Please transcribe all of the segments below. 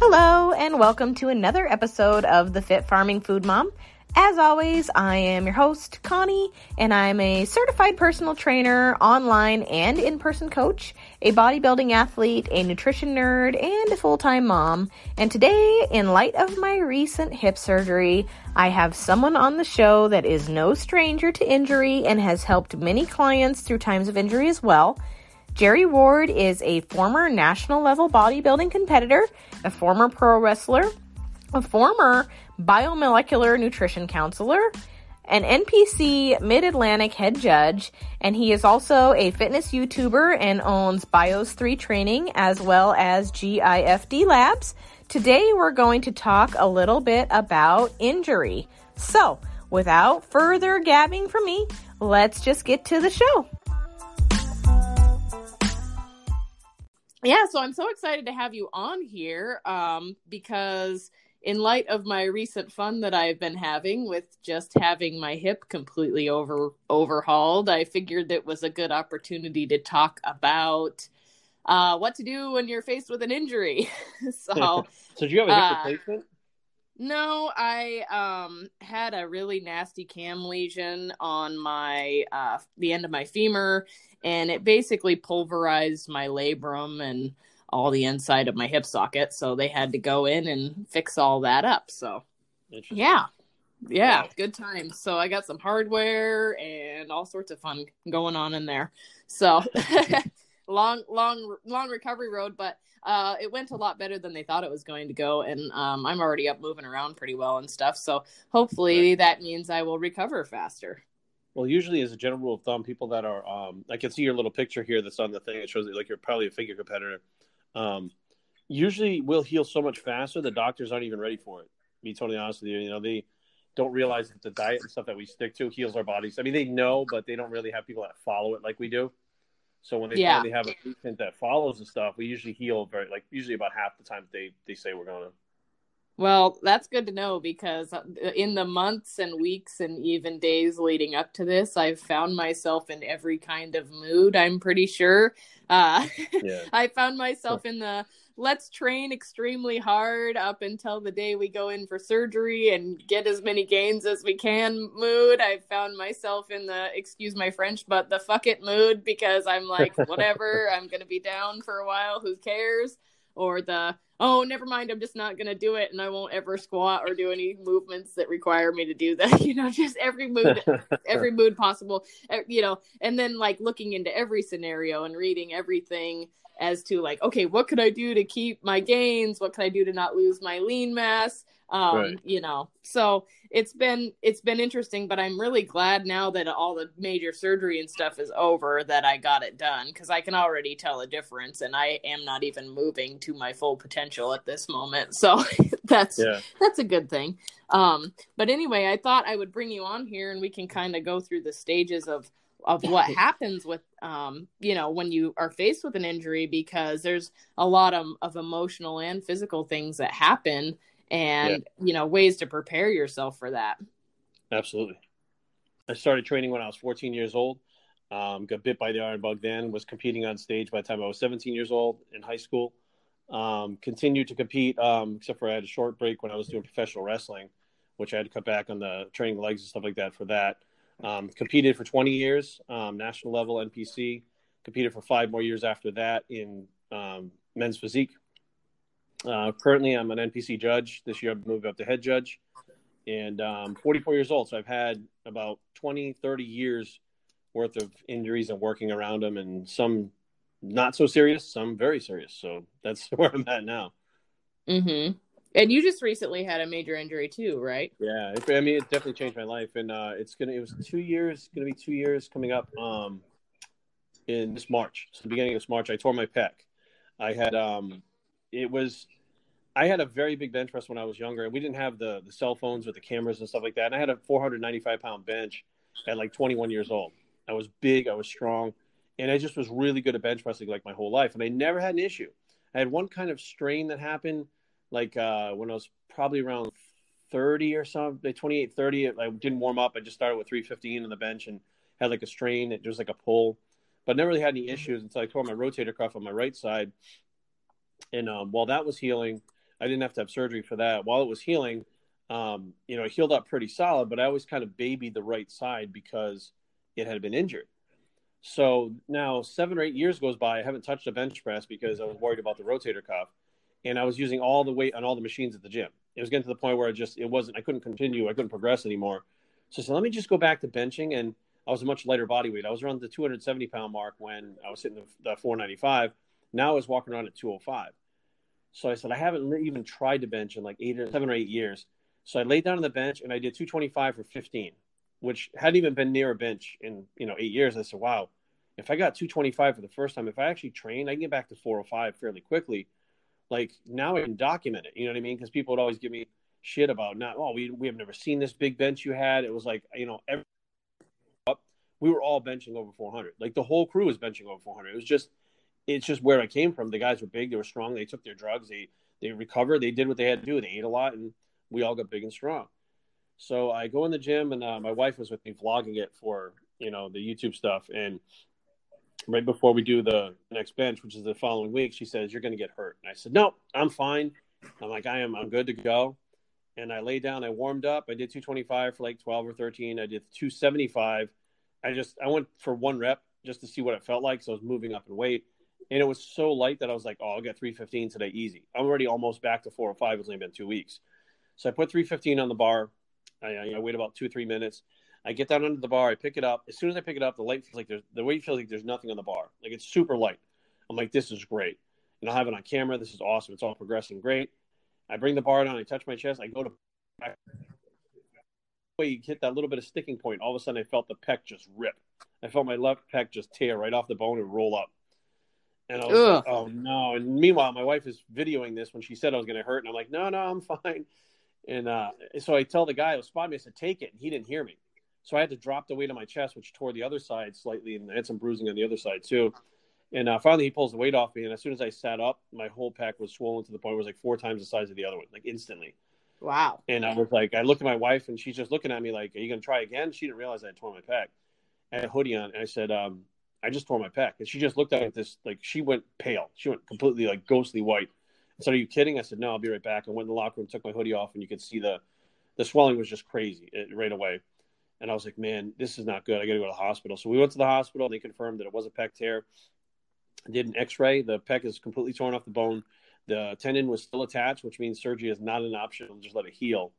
Hello, and welcome to another episode of the Fit Farming Food Mom. As always, I am your host, Connie, and I'm a certified personal trainer, online and in person coach, a bodybuilding athlete, a nutrition nerd, and a full time mom. And today, in light of my recent hip surgery, I have someone on the show that is no stranger to injury and has helped many clients through times of injury as well. Jerry Ward is a former national level bodybuilding competitor, a former pro wrestler, a former biomolecular nutrition counselor, an NPC Mid Atlantic head judge, and he is also a fitness YouTuber and owns Bios 3 Training as well as GIFD Labs. Today we're going to talk a little bit about injury. So, without further gabbing from me, let's just get to the show. Yeah, so I'm so excited to have you on here um, because in light of my recent fun that I've been having with just having my hip completely over overhauled, I figured it was a good opportunity to talk about uh, what to do when you're faced with an injury. so, so did you have a hip uh, replacement? No, I um, had a really nasty cam lesion on my uh, the end of my femur, and it basically pulverized my labrum and all the inside of my hip socket. So they had to go in and fix all that up. So yeah, yeah, Wow. good times. So I got some hardware and all sorts of fun going on in there. So long, long, long recovery road, but uh, it went a lot better than they thought it was going to go. And um, I'm already up moving around pretty well and stuff. So hopefully that means I will recover faster. Well, usually, as a general rule of thumb, people that are, um, I can see your little picture here that's on the thing. It shows that like you're probably a figure competitor. Um, usually, will heal so much faster. The doctors aren't even ready for it. To be totally honest with you, you know they don't realize that the diet and stuff that we stick to heals our bodies. I mean, they know, but they don't really have people that follow it like we do. So when they Yeah. finally have a patient that follows the stuff, we usually heal very like usually about half the time they they say we're going to. Well, that's good to know because uh, in the months and weeks and even days leading up to this, I've found myself in every kind of mood. I'm pretty sure. Uh, Yeah. I found myself in the let's train extremely hard up until the day we go in for surgery and get as many gains as we can mood. I found myself in the excuse my French, but the fuck it mood because I'm like, whatever, I'm going to be down for a while. Who cares? Or the oh, never mind, I'm just not going to do it and I won't ever squat or do any movements that require me to do that. You know, just every mood, every mood possible, you know, and then like looking into every scenario and reading everything as to like, okay, what could I do to keep my gains? What can I do to not lose my lean mass? Um, Right. you know, so it's been it's been interesting, but I'm really glad now that all the major surgery and stuff is over that I got it done because I can already tell a difference, and I am not even moving to my full potential at this moment. So that's yeah. that's a good thing. Um, but anyway, I thought I would bring you on here and we can kind of go through the stages of of what happens with um, you know, when you are faced with an injury because there's a lot of, of emotional and physical things that happen and you know, ways to prepare yourself for that. Absolutely. I started training when I was 14 years old. Um, got bit by the iron bug then. Was competing on stage by the time I was 17 years old in high school. Um, continued to compete, um, except for I had a short break when I was doing professional wrestling, which I had to cut back on the training legs and stuff like that for that. Um, competed for 20 years, um, national level NPC. Competed for five more years after that in um, men's physique. Uh, currently, I'm an NPC judge. This year, I've moved up to head judge and um, 44 years old. So I've had about 20, 30 years worth of injuries and working around them, and some not so serious, some very serious. So that's where I'm at now. Mm-hmm. And you just recently had a major injury too, right? Yeah, I mean, it definitely changed my life, and uh, it's gonna. It was two years, gonna be two years coming up um, in this March. So the beginning of this March, I tore my pec. I had um, it was. I had a very big bench press when I was younger, and we didn't have the the cell phones with the cameras and stuff like that. And I had a 495 pound bench at like 21 years old. I was big, I was strong, and I just was really good at bench pressing like my whole life, and I never had an issue. I had one kind of strain that happened like uh, when I was probably around 30 or something, 28, 30. I didn't warm up. I just started with 315 on the bench and had like a strain. It was like a pull, but never really had any issues until I tore my rotator cuff on my right side. And um, while that was healing, I didn't have to have surgery for that. While it was healing, um, you know, it healed up pretty solid, but I always kind of babied the right side because it had been injured. So now seven or eight years goes by. I haven't touched a bench press because I was worried about the rotator cuff, and I was using all the weight on all the machines at the gym. It was getting to the point where I just it wasn't. I couldn't continue. I couldn't progress anymore. So I said, let me just go back to benching, and I was a much lighter body weight. I was around the 270 pound mark when I was hitting the, the 495. Now I was walking around at 205. So I said, I haven't even tried to bench in like eight or seven or eight years. So I laid down on the bench and I did 225 for 15, which hadn't even been near a bench in, you know, eight years. I said, wow, if I got 225 for the first time, if I actually train, I can get back to 405 fairly quickly. Like now I can document it. You know what I mean? Because people would always give me shit about not, oh, we, we have never seen this big bench you had. It was like, you know, every, we were all benching over 400. Like the whole crew was benching over 400. It was just, it's just where I came from. The guys were big, they were strong, they took their drugs, they they recovered, they did what they had to do, they ate a lot, and we all got big and strong. So I go in the gym, and uh, my wife was with me vlogging it for you know the YouTube stuff, and right before we do the next bench, which is the following week, she says you're going to get hurt, and I said no, I'm fine. I'm like I am, I'm good to go. And I lay down, I warmed up, I did 225 for like 12 or 13, I did 275. I just I went for one rep just to see what it felt like, so I was moving up in weight and it was so light that I was like, oh, I'll get 315 today, easy. I'm already almost back to 405. It's only been two weeks. So I put 315 on the bar. I, I wait about two three minutes. I get down under the bar. I pick it up. As soon as I pick it up, the light feels like there's the weight feels like there's nothing on the bar. Like it's super light. I'm like, this is great. And I'll have it on camera. This is awesome. It's all progressing great. I bring the bar down. I touch my chest. I go to way you hit that little bit of sticking point. All of a sudden, I felt the pec just rip. I felt my left pec just tear right off the bone and roll up. And I was Ugh. like, oh no. And meanwhile, my wife is videoing this when she said I was going to hurt. And I'm like, no, no, I'm fine. And uh, so I tell the guy who spotted me, I said, take it. And he didn't hear me. So I had to drop the weight on my chest, which tore the other side slightly. And I had some bruising on the other side too. And uh, finally, he pulls the weight off me. And as soon as I sat up, my whole pack was swollen to the point where it was like four times the size of the other one, like instantly. Wow. And I was like, I looked at my wife and she's just looking at me like, are you going to try again? She didn't realize I had torn my pack. I had a hoodie on. And I said, um, I just tore my pack." And she just looked at me this, like, she went pale. She went completely, like, ghostly white. I said, Are you kidding? I said, No, I'll be right back. I went in the locker room, took my hoodie off, and you could see the, the swelling was just crazy it, right away. And I was like, Man, this is not good. I got to go to the hospital. So we went to the hospital. And they confirmed that it was a pec tear. Did an x ray. The pec is completely torn off the bone. The tendon was still attached, which means surgery is not an option. Just let it heal.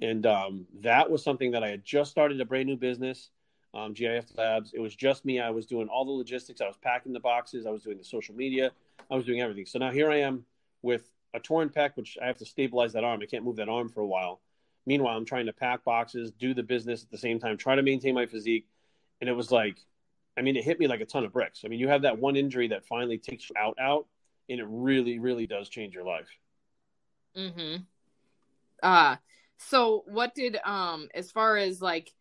And um, that was something that I had just started a brand new business um, GIFD Labs. It was just me. I was doing all the logistics. I was packing the boxes. I was doing the social media. I was doing everything. So now here I am with a torn pec, which I have to stabilize that arm. I can't move that arm for a while. Meanwhile, I'm trying to pack boxes, do the business at the same time, try to maintain my physique. And it was like, I mean, it hit me like a ton of bricks. I mean, you have that one injury that finally takes you out, out, and it really, really does change your life. Mm-hmm. Uh, so what did um as far as like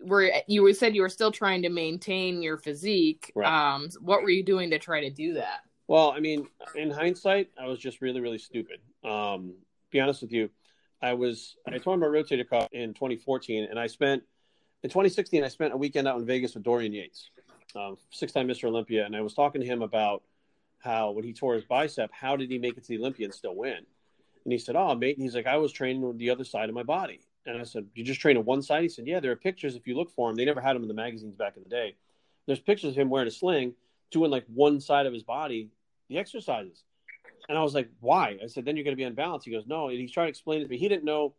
were you said you were still trying to maintain your physique. Right. Um, what were you doing to try to do that? Well, I mean, in hindsight, I was just really, really stupid. Um, be honest with you, I was I tore my rotator cuff in 2014, and I spent in 2016 I spent a weekend out in Vegas with Dorian Yates, um, six-time Mr. Olympia, and I was talking to him about how when he tore his bicep, how did he make it to the Olympia and still win? And he said, "Oh, mate," he's like, "I was training the other side of my body." And I said, You just train on one side? He said, Yeah, there are pictures. If you look for him, they never had him in the magazines back in the day. There's pictures of him wearing a sling, doing like one side of his body, the exercises. And I was like, Why? I said, Then you're going to be unbalanced. He goes, No. And he's trying to explain it to me. He didn't know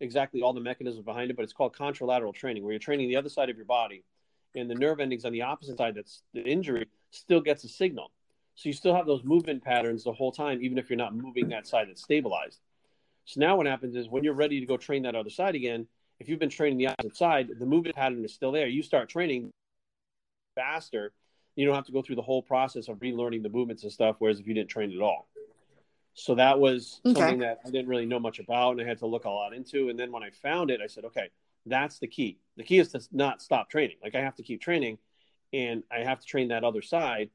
exactly all the mechanisms behind it, but it's called contralateral training, where you're training the other side of your body. And the nerve endings on the opposite side that's the injury still gets a signal. So you still have those movement patterns the whole time, even if you're not moving that side that's stabilized. So now what happens is when you're ready to go train that other side again, if you've been training the opposite side, the movement pattern is still there. You start training faster. You don't have to go through the whole process of relearning the movements and stuff. Whereas if you didn't train at all, so that was okay. something that I didn't really know much about, and I had to look a lot into. And then when I found it, I said, okay, that's the key. The key is to not stop training. Like I have to keep training, and I have to train that other side.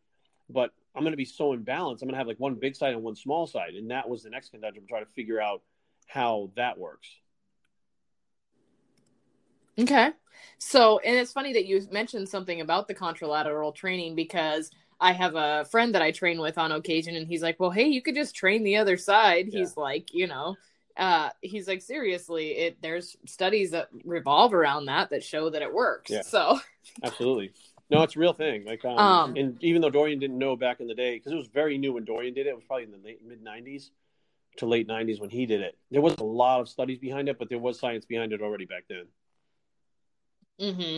But I'm going to be so imbalanced. I'm going to have like one big side and one small side, and that was the next conundrum. Try to figure out how that works. Okay. So, and it's funny that you mentioned something about the contralateral training because I have a friend that I train with on occasion, and he's like, "Well, hey, you could just train the other side." Yeah. He's like, you know, uh, he's like, seriously, it there's studies that revolve around that that show that it works. Yeah. So, absolutely, no, it's a real thing. Like, um, um, and even though Dorian didn't know back in the day, because it was very new when Dorian did it, it was probably in the late mid '90s to late '90s when he did it. There was a lot of studies behind it, but there was science behind it already back then. Hmm.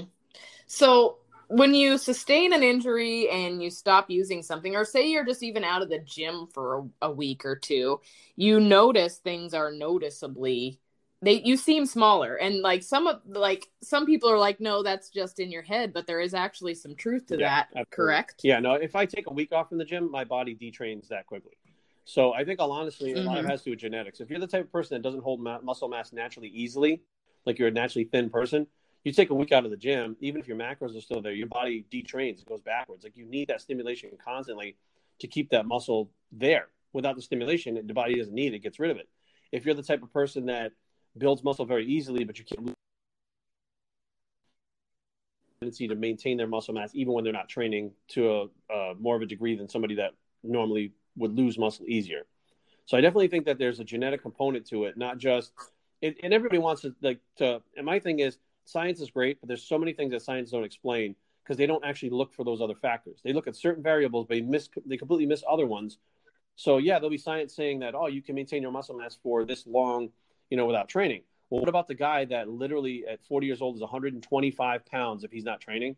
So when you sustain an injury and you stop using something or say you're just even out of the gym for a, a, week or two you notice things are noticeably they you seem smaller and like some of like some people are like no that's just in your head but there is actually some truth to yeah, that absolutely. correct yeah no if i take a week off from the gym my body detrains that quickly so i think i'll honestly mm-hmm. a lot of it has to do with genetics if you're the type of person that doesn't hold ma- muscle mass naturally easily like you're a naturally thin person you take a week out of the gym, even if your macros are still there, your body detrains, it goes backwards. Like you need that stimulation constantly to keep that muscle there. Without the stimulation, the body doesn't need it, it gets rid of it. If you're the type of person that builds muscle very easily, but you can't lose tendency to maintain their muscle mass even when they're not training to a uh, more of a degree than somebody that normally would lose muscle easier. So I definitely think that there's a genetic component to it, not just and everybody wants to like to. And my thing is, science is great, but there's so many things that science don't explain because they don't actually look for those other factors. They look at certain variables, but they miss they completely miss other ones. So yeah, there'll be science saying that oh, you can maintain your muscle mass for this long, you know, without training. Well, what about the guy that literally at 40 years old is 125 pounds if he's not training?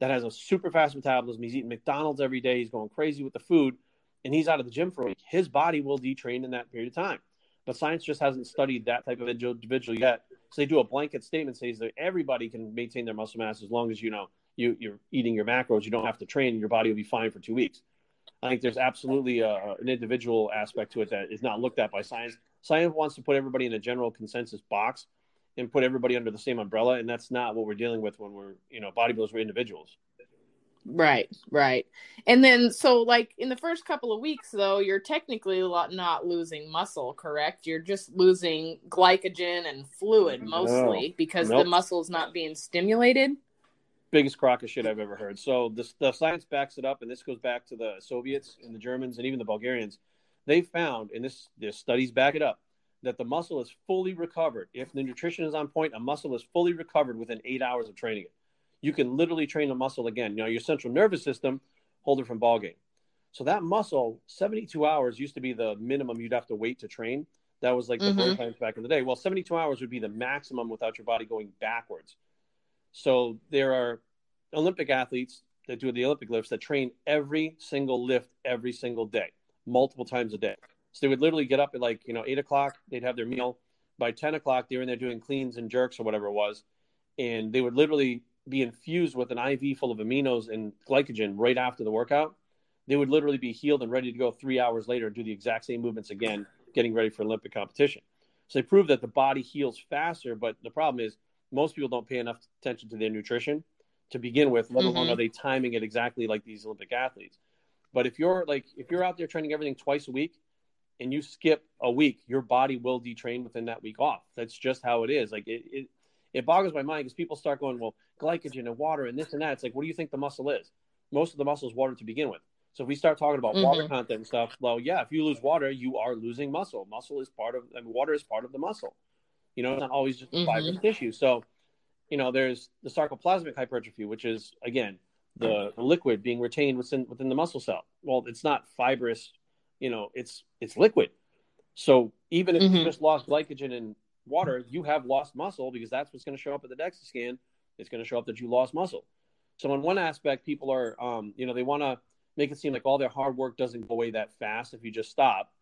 That has a super fast metabolism. He's eating McDonald's every day. He's going crazy with the food, and he's out of the gym for a week. His body will detrain in that period of time. But science just hasn't studied that type of individual yet so they do a blanket statement says that everybody can maintain their muscle mass as long as you know you, you're eating your macros. You don't have to train, your body will be fine for two weeks. I think there's absolutely a, an individual aspect to it that is not looked at by science. Science wants to put everybody in a general consensus box and put everybody under the same umbrella, and that's not what we're dealing with when we're you know bodybuilders. We're individuals. Right, right. And then, so like in the first couple of weeks, though, you're technically not losing muscle, correct? You're just losing glycogen and fluid mostly no. because nope. the muscle is not being stimulated. Biggest crock of shit I've ever heard. So the, the science backs it up, and this goes back to the Soviets and the Germans and even the Bulgarians. They found, and this, this studies back it up, that the muscle is fully recovered. If the nutrition is on point, a muscle is fully recovered within eight hours of training it you can literally train a muscle again. You know, your central nervous system, hold it from ball game. So that muscle, 72 hours used to be the minimum you'd have to wait to train. That was like the mm-hmm. times back in the day. Well, 72 hours would be the maximum without your body going backwards. So there are Olympic athletes that do the Olympic lifts that train every single lift every single day, multiple times a day. So they would literally get up at like, you know, eight o'clock, they'd have their meal. By 10 o'clock, they were in there doing cleans and jerks or whatever it was. And they would literally be infused with an IV full of aminos and glycogen right after the workout, they would literally be healed and ready to go three hours later and do the exact same movements again, getting ready for Olympic competition. So they prove that the body heals faster, but the problem is most people don't pay enough attention to their nutrition to begin with, let alone mm-hmm. are they timing it exactly like these Olympic athletes. But if you're like if you're out there training everything twice a week and you skip a week, your body will detrain within that week off. That's just how it is. Like it, it it boggles my mind because people start going, well, glycogen and water and this and that. It's like, what do you think the muscle is? Most of the muscle is water to begin with. So if we start talking about mm-hmm. water content and stuff, well, yeah, if you lose water, you are losing muscle. Muscle is part of, I mean, water is part of the muscle. You know, it's not always just mm-hmm. fibrous tissue. So, you know, there's the sarcoplasmic hypertrophy, which is again the, the liquid being retained within within the muscle cell. Well, it's not fibrous, you know, it's it's liquid. So even if mm-hmm. you just lost glycogen and water, you have lost muscle because that's what's going to show up at the DEXA scan. It's going to show up that you lost muscle. So in one aspect, people are, um, you know, they want to make it seem like all their hard work doesn't go away that fast if you just stop.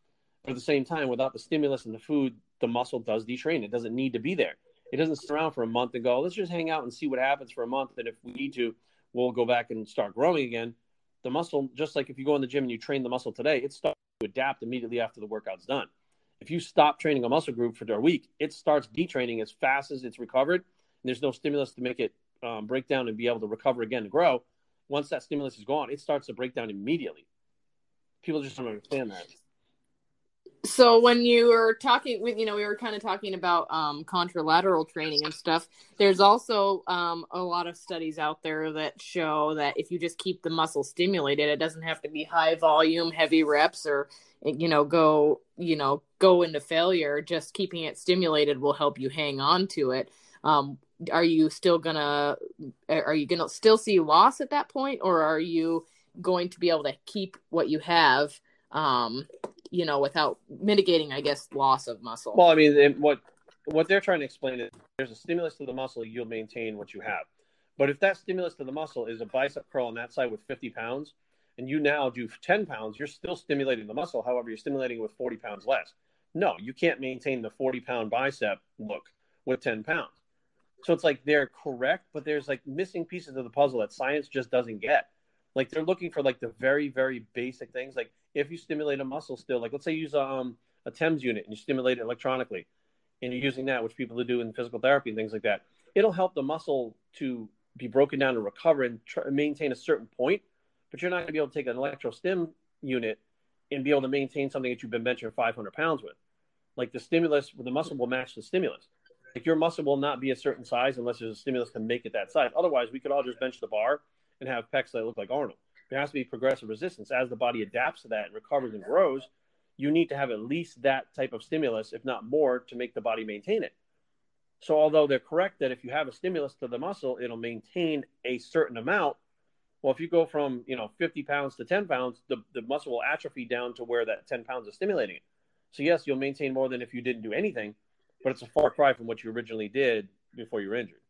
But at the same time, without the stimulus and the food, the muscle does detrain. It doesn't need to be there. It doesn't sit around for a month and go, let's just hang out and see what happens for a month. And if we need to, we'll go back and start growing again. The muscle, just like if you go in the gym and you train the muscle today, it starts to adapt immediately after the workout's done. If you stop training a muscle group for a week, it starts detraining as fast as it's recovered. And there's no stimulus to make it um, break down and be able to recover again and grow. Once that stimulus is gone, it starts to break down immediately. People just don't understand that. So when you were talking with you know we were kind of talking about um, contralateral training and stuff there's also um, a lot of studies out there that show that if you just keep the muscle stimulated it doesn't have to be high volume heavy reps or you know go you know go into failure. Just keeping it stimulated will help you hang on to it. Um, are you still gonna are you gonna still see loss at that point or are you going to be able to keep what you have um, you know, without mitigating, I guess, loss of muscle. Well, I mean, what what they're trying to explain is there's a stimulus to the muscle, you'll maintain what you have. But if that stimulus to the muscle is a bicep curl on that side with 50 pounds, and you now do 10 pounds, you're still stimulating the muscle. However, you're stimulating with 40 pounds less. No, you can't maintain the 40 pound bicep look with 10 pounds. So it's like they're correct, but there's like missing pieces of the puzzle that science just doesn't get. Like they're looking for like the very, very basic things. Like if you stimulate a muscle still, like let's say you use a, um, a TENS unit and you stimulate it electronically, and you're using that, which people do in physical therapy and things like that, it'll help the muscle to be broken down and recover and try, maintain a certain point. But you're not going to be able to take an electro stim unit and be able to maintain something that you've been benching 500 pounds with. Like the stimulus, the muscle will match the stimulus. Like your muscle will not be a certain size unless there's a stimulus to make it that size. Otherwise, we could all just bench the bar and have pecs that look like Arnold. There has to be progressive resistance. As the body adapts to that and recovers and grows, you need to have at least that type of stimulus, if not more, to make the body maintain it. So, although they're correct that if you have a stimulus to the muscle, it'll maintain a certain amount. Well, if you go from you know 50 pounds to 10 pounds, the, the muscle will atrophy down to where that 10 pounds is stimulating it. So, yes, you'll maintain more than if you didn't do anything, but it's a far cry from what you originally did before you were injured.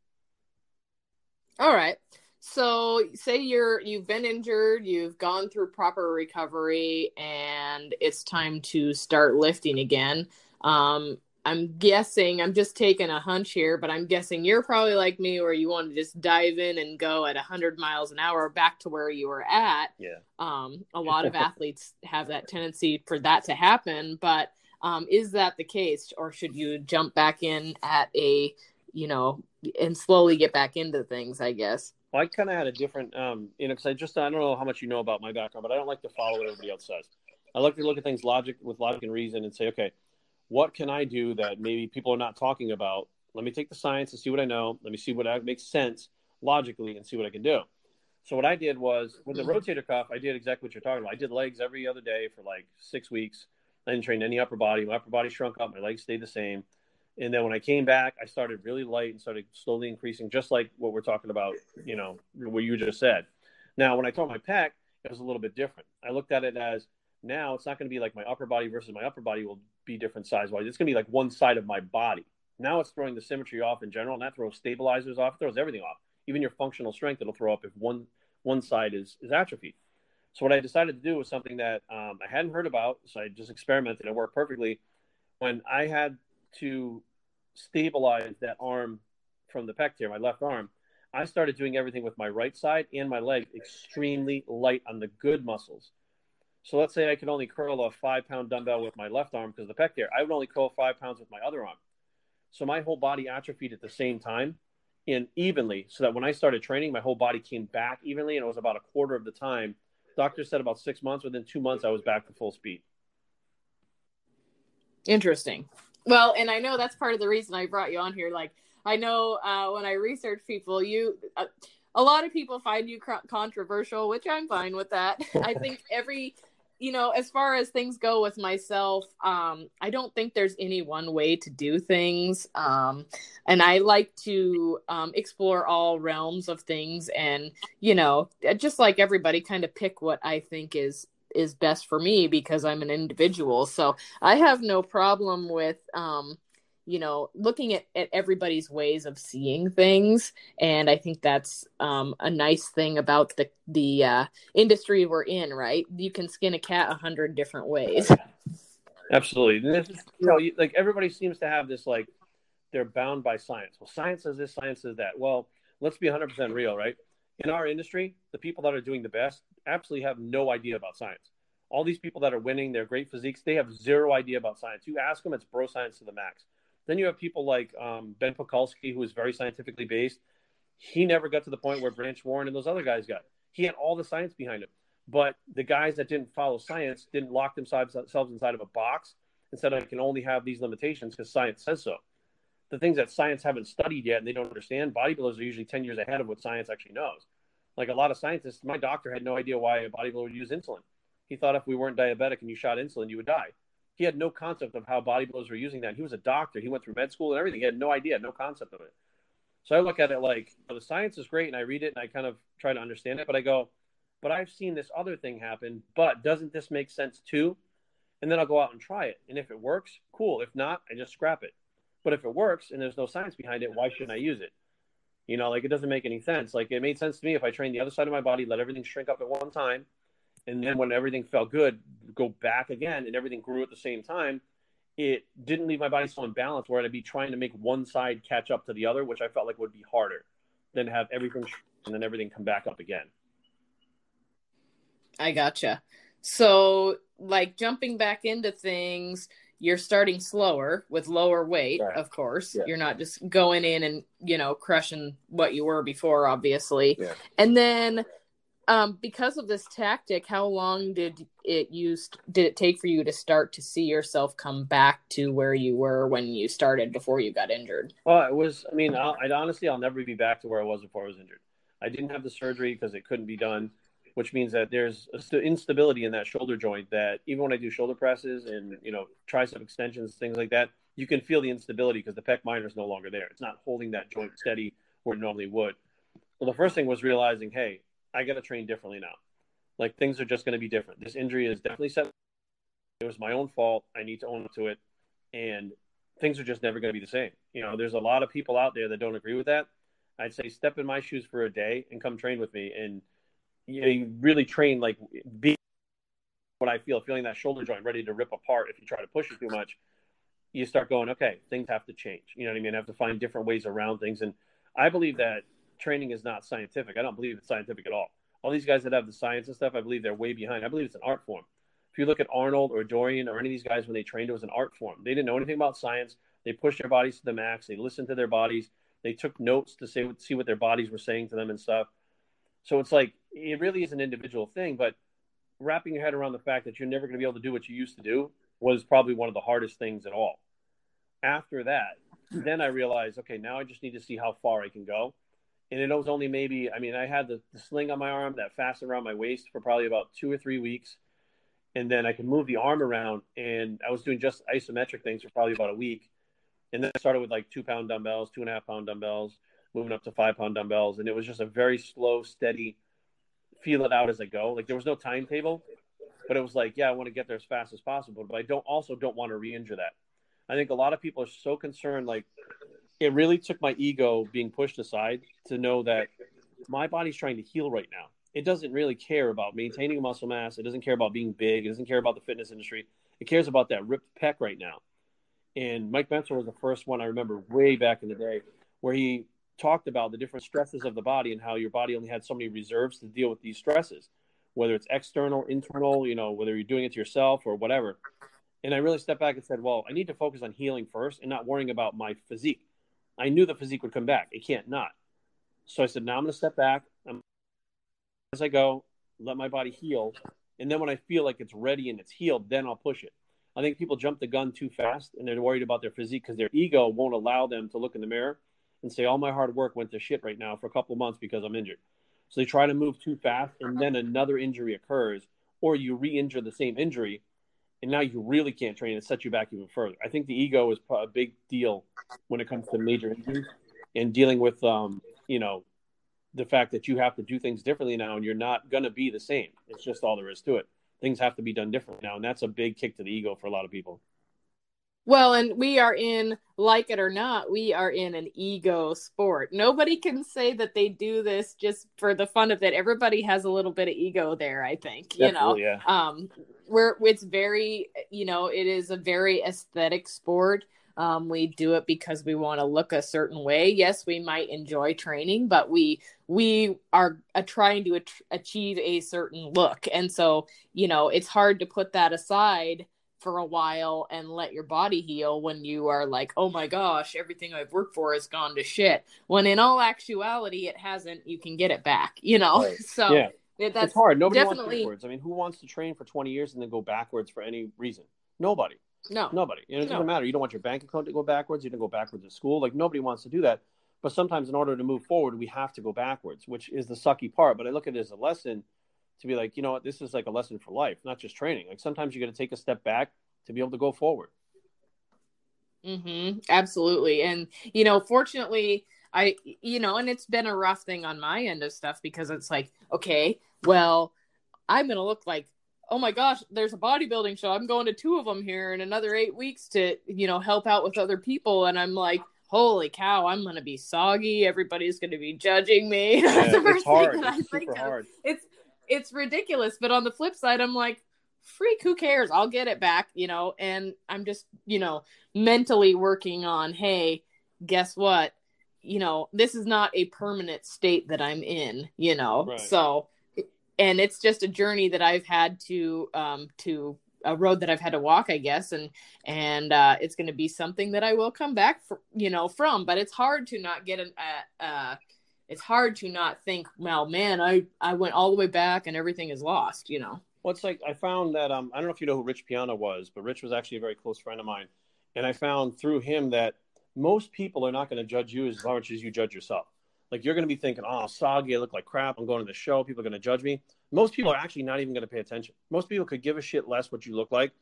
All right so say you're you've been injured you've gone through proper recovery and it's time to start lifting again. Um, i'm guessing i'm just taking a hunch here but i'm guessing you're probably like me where you want to just dive in and go at 100 miles an hour back to where you were at. Yeah. Um, a lot of athletes have that tendency for that to happen but um, is that the case? Or should you jump back in at a you know and slowly get back into things i guess I kind of had a different, um, you know, because I just I don't know how much you know about my background, but I don't like to follow what everybody else says. I like to look at things logic with logic and reason and say, okay, what can I do that maybe people are not talking about? Let me take the science and see what I know. Let me see what makes sense logically and see what I can do. So what I did was with the rotator cuff, I did exactly what you're talking about. I did legs every other day for like six weeks. I didn't train any upper body. My upper body shrunk up. My legs stayed the same. And then when I came back, I started really light and started slowly increasing, just like what we're talking about, you know, what you just said. Now, when I tore my pec, it was a little bit different. I looked at it as now it's not going to be like my upper body versus my upper body will be different size wise. It's going to be like one side of my body. Now it's throwing the symmetry off in general, and that throws stabilizers off, throws everything off. Even your functional strength, it'll throw up if one one side is is atrophied. So what I decided to do was something that um, I hadn't heard about, so I just experimented. And it worked perfectly. When I had to stabilize that arm from the pec tear, my left arm, I started doing everything with my right side and my leg extremely light on the good muscles. So let's say I could only curl a five pound dumbbell with my left arm because the pec tear. I would only curl five pounds with my other arm. So my whole body atrophied at the same time and evenly so that when I started training, my whole body came back evenly and it was about a quarter of the time. Doctor said about six months. Within two months, I was back to full speed. Interesting. Well, and I know that's part of the reason I brought you on here. Like, I know uh, when I research people, you uh, a lot of people find you controversial, which I'm fine with that. I think every, you know, as far as things go with myself, um, I don't think there's any one way to do things, um, and I like to um, explore all realms of things, and you know, just like everybody, kind of pick what I think is is best for me because I'm an individual. So I have no problem with um you know looking at, at everybody's ways of seeing things. And i think that's um, a nice thing about the the uh, industry we're in right? You can skin a cat a hundred different ways. Absolutely. Is, you know like everybody seems to have this like they're bound by science. Well science says this science says that. Well let's be 100% real right in our industry, the people that are doing the best absolutely have no idea about science. All these people that are winning, they're great physiques, they have zero idea about science. You ask them, it's bro science to the max. Then you have people like um, Ben Pakulski, who is very scientifically based. He never got to the point where Branch Warren and those other guys got. He had all the science behind him. But the guys that didn't follow science didn't lock themselves inside of a box and said I can only have these limitations because science says so. The things that science haven't studied yet and they don't understand, bodybuilders are usually 10 years ahead of what science actually knows. Like a lot of scientists, my doctor had no idea why a bodybuilder would use insulin. He thought if we weren't diabetic and you shot insulin, you would die. He had no concept of how bodybuilders were using that. He was a doctor. He went through med school and everything. He had no idea, no concept of it. So I look at it like well, the science is great, and I read it and I kind of try to understand it. But I go, but I've seen this other thing happen. But doesn't this make sense too? And then I'll go out and try it. And if it works, cool. If not, I just scrap it. But if it works and there's no science behind it, why shouldn't I use it? You know, like it doesn't make any sense. Like it made sense to me if I trained the other side of my body, let everything shrink up at one time, and then when everything felt good, go back again and everything grew at the same time. It didn't leave my body so imbalanced where I'd be trying to make one side catch up to the other, which I felt like would be harder than have everything and then everything come back up again. I gotcha. So, like jumping back into things, you're starting slower with lower weight, right. of course. Yeah. You're not just going in and, you know, crushing what you were before, obviously. Yeah. And then um, because of this tactic, how long did it used did it take for you to start to see yourself come back to where you were when you started before you got injured? Well, it was. I mean, I'll, I'd honestly, I'll never be back to where I was before I was injured. I didn't have the surgery because it couldn't be done which means that there's instability in that shoulder joint that even when I do shoulder presses and you know tricep extensions, things like that, you can feel the instability because the pec minor is no longer there. It's not holding that joint steady where it normally would. Well, the first thing was realizing, hey, I got to train differently now. Like things are just going to be different. This injury is definitely set. It was my own fault. I need to own up to it, and things are just never going to be the same. You know, there's a lot of people out there that don't agree with that. I'd say step in my shoes for a day and come train with me and you, really train like be what I feel, feeling that shoulder joint ready to rip apart if you try to push it too much. You start going, okay, things have to change. You know what I mean? I have to find different ways around things. And I believe that training is not scientific. I don't believe it's scientific at all. All these guys that have the science and stuff, I believe they're way behind. I believe it's an art form. If you look at Arnold or Dorian or any of these guys when they trained, it was an art form. They didn't know anything about science. They pushed their bodies to the max. They listened to their bodies. They took notes to say, see what their bodies were saying to them and stuff. So it's like it really is an individual thing, but wrapping your head around the fact that you're never going to be able to do what you used to do was probably one of the hardest things at all. After that, then I realized, okay, now I just need to see how far I can go. And it was only maybe, I mean, I had the, the sling on my arm that fastened around my waist for probably about two or three weeks. And then I could move the arm around, and I was doing just isometric things for probably about a week. And then I started with like two pound dumbbells, two and a half pound dumbbells, moving up to five pound dumbbells, and it was just a very slow, steady, feel it out as I go. Like there was no timetable, but it was like, yeah, I want to get there as fast as possible, but I don't also don't want to re-injure that. I think a lot of people are so concerned. Like it really took my ego being pushed aside to know that my body's trying to heal right now. It doesn't really care about maintaining muscle mass. It doesn't care about being big. It doesn't care about the fitness industry. It cares about that ripped pec right now. And Mike Mentzer was the first one I remember way back in the day where he talked about the different stresses of the body and how your body only had so many reserves to deal with these stresses, whether it's external, internal, you know, whether you're doing it to yourself or whatever. And I really stepped back and said, well, I need to focus on healing first and not worrying about my physique. I knew the physique would come back. It can't not. So I said, now I'm going to step back I'm, as I go, let my body heal. And then when I feel like it's ready and it's healed, then I'll push it. I think people jump the gun too fast and they're worried about their physique because their ego won't allow them to look in the mirror and say all my hard work went to shit right now for a couple months because I'm injured. So they try to move too fast, and then another injury occurs, or you re-injure the same injury, and now you really can't train and set you back even further. I think the ego is a big deal when it comes to major injuries and dealing with, um, you know, the fact that you have to do things differently now, and you're not to be the same. It's just all there is to it. Things have to be done differently now, and that's a big kick to the ego for a lot of people. Well, and we are in, like it or not, we are in an ego sport. Nobody can say that they do this just for the fun of it. Everybody has a little bit of ego there, I think. Definitely, you know, yeah. um, where it's very, you know, it is a very aesthetic sport. Um, we do it because we want to look a certain way. Yes, we might enjoy training, but we we are uh, trying to achieve a certain look, and so you know it's hard to put that aside for a while and let your body heal when you are like, oh my gosh, everything I've worked for has gone to shit. When in all actuality, it hasn't. You can get it back, you know? Right. So yeah. that's it's hard. Nobody definitely... wants backwards. I mean, who wants to train for 20 years and then go backwards for any reason? Nobody. No, nobody. And it No. doesn't matter. You don't want your bank account to go backwards. You don't go backwards at school. Like nobody wants to do that. But sometimes, in order to move forward, we have to go backwards, which is the sucky part. But I look at it as a lesson to be like, you know what, this is like a lesson for life, not just training. Like sometimes you got to take a step back to be able to go forward. Mm-hmm. Absolutely. And, you know, fortunately, I, you know, and it's been a rough thing on my end of stuff because it's like, okay, well, I'm going to look like, oh my gosh, there's a bodybuilding show. I'm going to two of them here in another eight weeks to, you know, help out with other people. And I'm like, holy cow, I'm going to be soggy. Everybody's going to be judging me. That's the Yeah, first it's hard. thing that I think of. hard. It's, it's ridiculous. But on the flip side, I'm like, freak, who cares? I'll get it back, you know, and I'm just, you know, mentally working on, hey, guess what? You know, this is not a permanent state that I'm in, you know. Right. So and it's just a journey that I've had to um to a road that I've had to walk, I guess, and and uh it's going to be something that I will come back for, you know, from, but it's hard to not get an uh, uh it's hard to not think, well, man, I I went all the way back and everything is lost, you know. Well, it's like I found that um, I don't know if you know who Rich Piana was, but Rich was actually a very close friend of mine, and I found through him that most people are not going to judge you as much as you judge yourself. Like you're going to be thinking, "Oh, soggy, I look like crap. I'm going to the show. People are going to judge me." Most people are actually not even going to pay attention. Most people could give a shit less what you look like.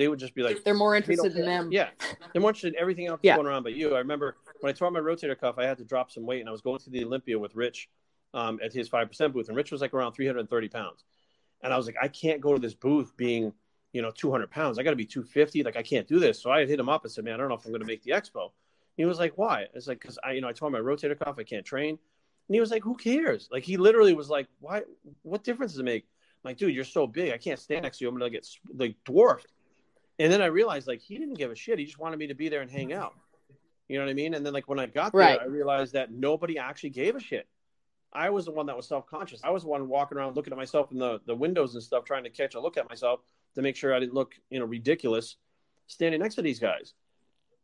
They would just be like, They're more interested in them. Yeah, they're more interested in everything else Yeah. going around but you. I remember when I tore my rotator cuff, I had to drop some weight, and I was going to the Olympia with Rich um, at his five percent booth, and Rich was like around 330 pounds, and I was like, I can't go to this booth being you know 200 pounds. I got to be 250. Like I can't do this. So I hit him up and said, Man, I don't know if I'm going to make the expo. He was like, Why? It's like because I you know I tore my rotator cuff. I can't train. And he was like, Who cares? Like he literally was like, Why? What difference does it make? I'm like, dude, you're so big. I can't stand next to you. I'm gonna get like dwarfed. And then I realized like he didn't give a shit. He just wanted me to be there and hang out. You know what I mean? And then like when I got there, Right. I realized that nobody actually gave a shit. I was the one that was self conscious. I was the one walking around looking at myself in the, the windows and stuff, trying to catch a look at myself to make sure I didn't look, you know, ridiculous standing next to these guys.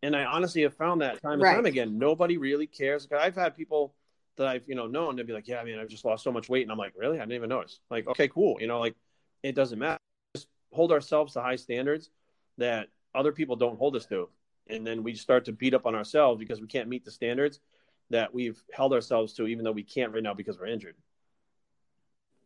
And I honestly have found that time and Right. time again. Nobody really cares. I've had people that I've, you know, known to be like, Yeah, I mean, I've just lost so much weight. And I'm like, Really? I didn't even notice. Like, okay, cool. You know, like it doesn't matter. Just hold ourselves to high standards that other people don't hold us to. And then we start to beat up on ourselves because we can't meet the standards that we've held ourselves to, even though we can't right now because we're injured.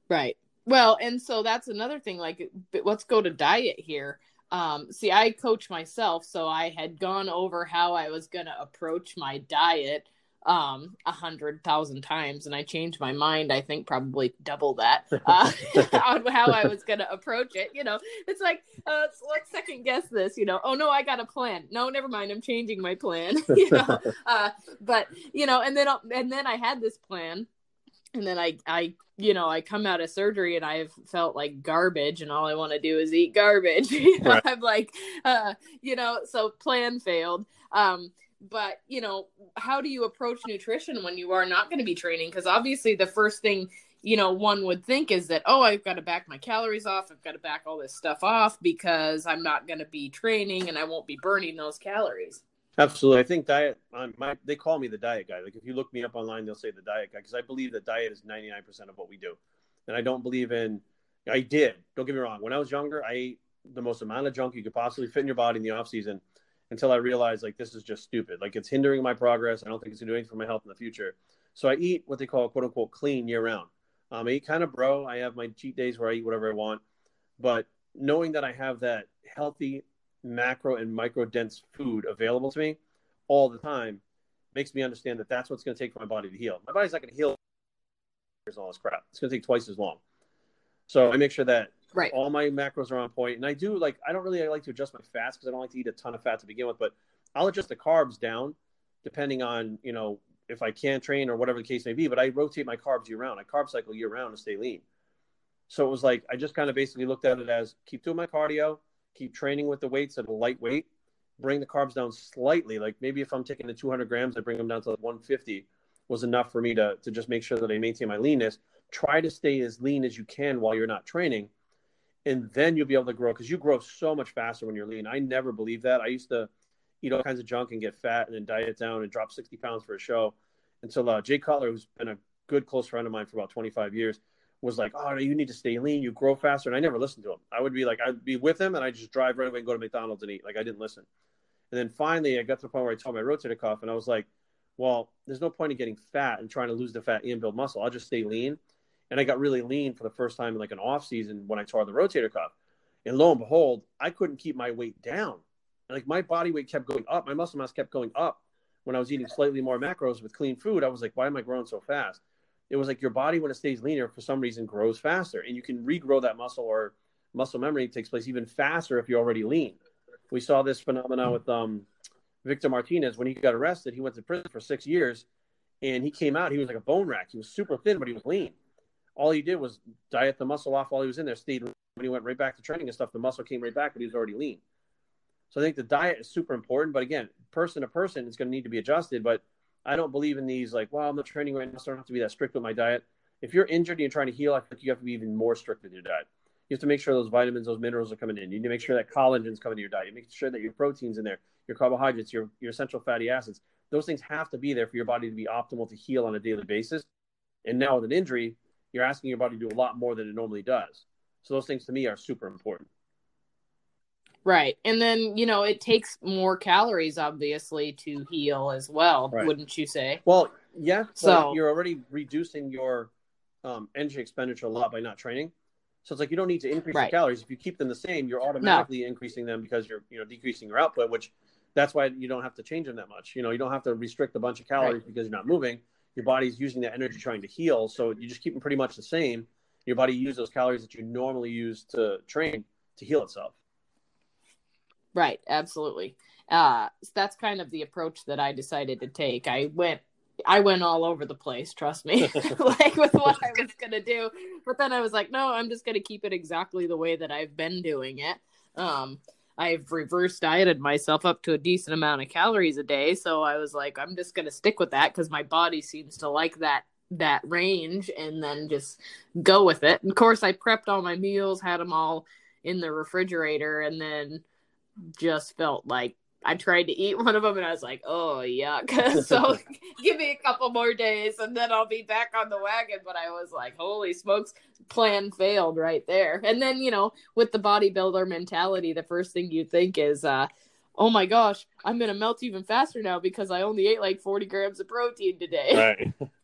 Right. Well, and so that's another thing. Like, let's go to diet here. Um, see, I coach myself, so I had gone over how I was going to approach my diet um a hundred thousand times and i changed my mind i think probably double that uh on how i was gonna approach it you know it's like uh so let's second guess this you know oh no i got a plan no never mind i'm changing my plan you know uh but you know and then and then i had this plan and then I, I, you know, I come out of surgery and I've felt like garbage, and all I want to do is eat garbage. you know, Right. I'm like, uh, you know, so plan failed. Um, but you know, how do you approach nutrition when you are not going to be training? Because obviously, the first thing you know one would think is that oh, I've got to back my calories off. I've got to back all this stuff off because I'm not going to be training and I won't be burning those calories. Absolutely. I think diet, um, my, they call me the diet guy. Like if you look me up online, they'll say the diet guy because I believe that diet is 99% of what we do. And I don't believe in, I did, don't get me wrong. When I was younger, I ate the most amount of junk you could possibly fit in your body in the off season until I realized like this is just stupid. Like it's hindering my progress. I don't think it's to do anything for my health in the future. So I eat what they call quote unquote clean year round. Um, I eat kind of bro. I have my cheat days where I eat whatever I want. But knowing that I have that healthy macro and micro dense food available to me all the time makes me understand that that's what's going to take for my body to heal. My body's not going to heal all this crap. It's going to take twice as long. So I make sure that Right. all my macros are on point, and I do like I don't really like to adjust my fats because I don't like to eat a ton of fat to begin with, but I'll adjust the carbs down depending on you know if I can train or whatever the case may be. But I rotate my carbs year round. I carb cycle year round to stay lean. So it was like I just kind of basically looked at it as keep doing my cardio, keep training with the weights at a light weight, bring the carbs down slightly. Like maybe if I'm taking the 200 grams, I bring them down to like 150 was enough for me to to just make sure that I maintain my leanness. Try to stay as lean as you can while you're not training, and then you'll be able to grow because you grow so much faster when you're lean. I never believed that. I used to eat all kinds of junk and get fat and then diet down and drop 60 pounds for a show until uh, Jay Cutler, who's been a good close friend of mine for about 25 years, was like, "Oh, you need to stay lean. You grow faster." And I never listened to him. I I would be like, I'd be with him and I'd just drive right away and go to McDonald's and eat. Like I didn't listen. And then finally, I got to the point where I tore my rotator cuff and I was like, well, there's no point in getting fat and trying to lose the fat and build muscle. I'll just stay lean. And I got really lean for the first time in like an off season when I tore the rotator cuff. And lo and behold, I couldn't keep my weight down. Like my body weight kept going up, my muscle mass kept going up when I was eating slightly more macros with clean food. I was like, why am I growing so fast? It was like your body, when it stays leaner, for some reason grows faster, and you can regrow that muscle or muscle memory takes place even faster if you're already lean. We saw this phenomenon with um, Victor Martinez, when he got arrested, he went to prison for six years, and he came out. He was like a bone rack. He was super thin, but he was lean. All he did was diet the muscle off while he was in there. Stayed when he went right back to training and stuff. The muscle came right back, but he was already lean. So I think the diet is super important. But again, person to person, it's going to need to be adjusted. But I don't believe in these like, well, I'm not training right now, so I don't have to be that strict with my diet. If you're injured and you're trying to heal, I think you have to be even more strict with your diet. You have to make sure those vitamins, those minerals are coming in. You need to make sure that collagen's coming to your diet. You make sure that your protein's in there your carbohydrates, your, your essential fatty acids. Those things have to be there for your body to be optimal to heal on a daily basis. And now with an injury, you're asking your body to do a lot more than it normally does. So those things to me are super important. Right. And then, you know, it takes more calories obviously to heal as well, right. wouldn't you say? Well, yeah. So you're already reducing your um, energy expenditure a lot by not training. So it's like you don't need to increase right. calories. If you keep them the same, you're automatically no. increasing them because you're, you know, decreasing your output, which that's why you don't have to change them that much. You know, you don't have to restrict a bunch of calories right. because you're not moving. Your body's using that energy trying to heal. So you just keep them pretty much the same. Your body uses those calories that you normally use to train to heal itself. Right, absolutely. Uh, so that's kind of the approach that I decided to take. I went I went all over the place, trust me, like with what I was going to do. But then I was like, no, I'm just going to keep it exactly the way that I've been doing it. Um, I've reverse dieted myself up to a decent amount of calories a day. So I was like, I'm just going to stick with that because my body seems to like that that range and then just go with it. And of course, I prepped all my meals, had them all in the refrigerator, and then just felt like I tried to eat one of them and I was like, oh, yuck. so give me a couple more days and then I'll be back on the wagon. But I was like, holy smokes, plan failed right there. And then, you know, with the bodybuilder mentality, the first thing you think is, uh, oh my gosh, I'm going to melt even faster now because I only ate like 40 grams of protein today. Right.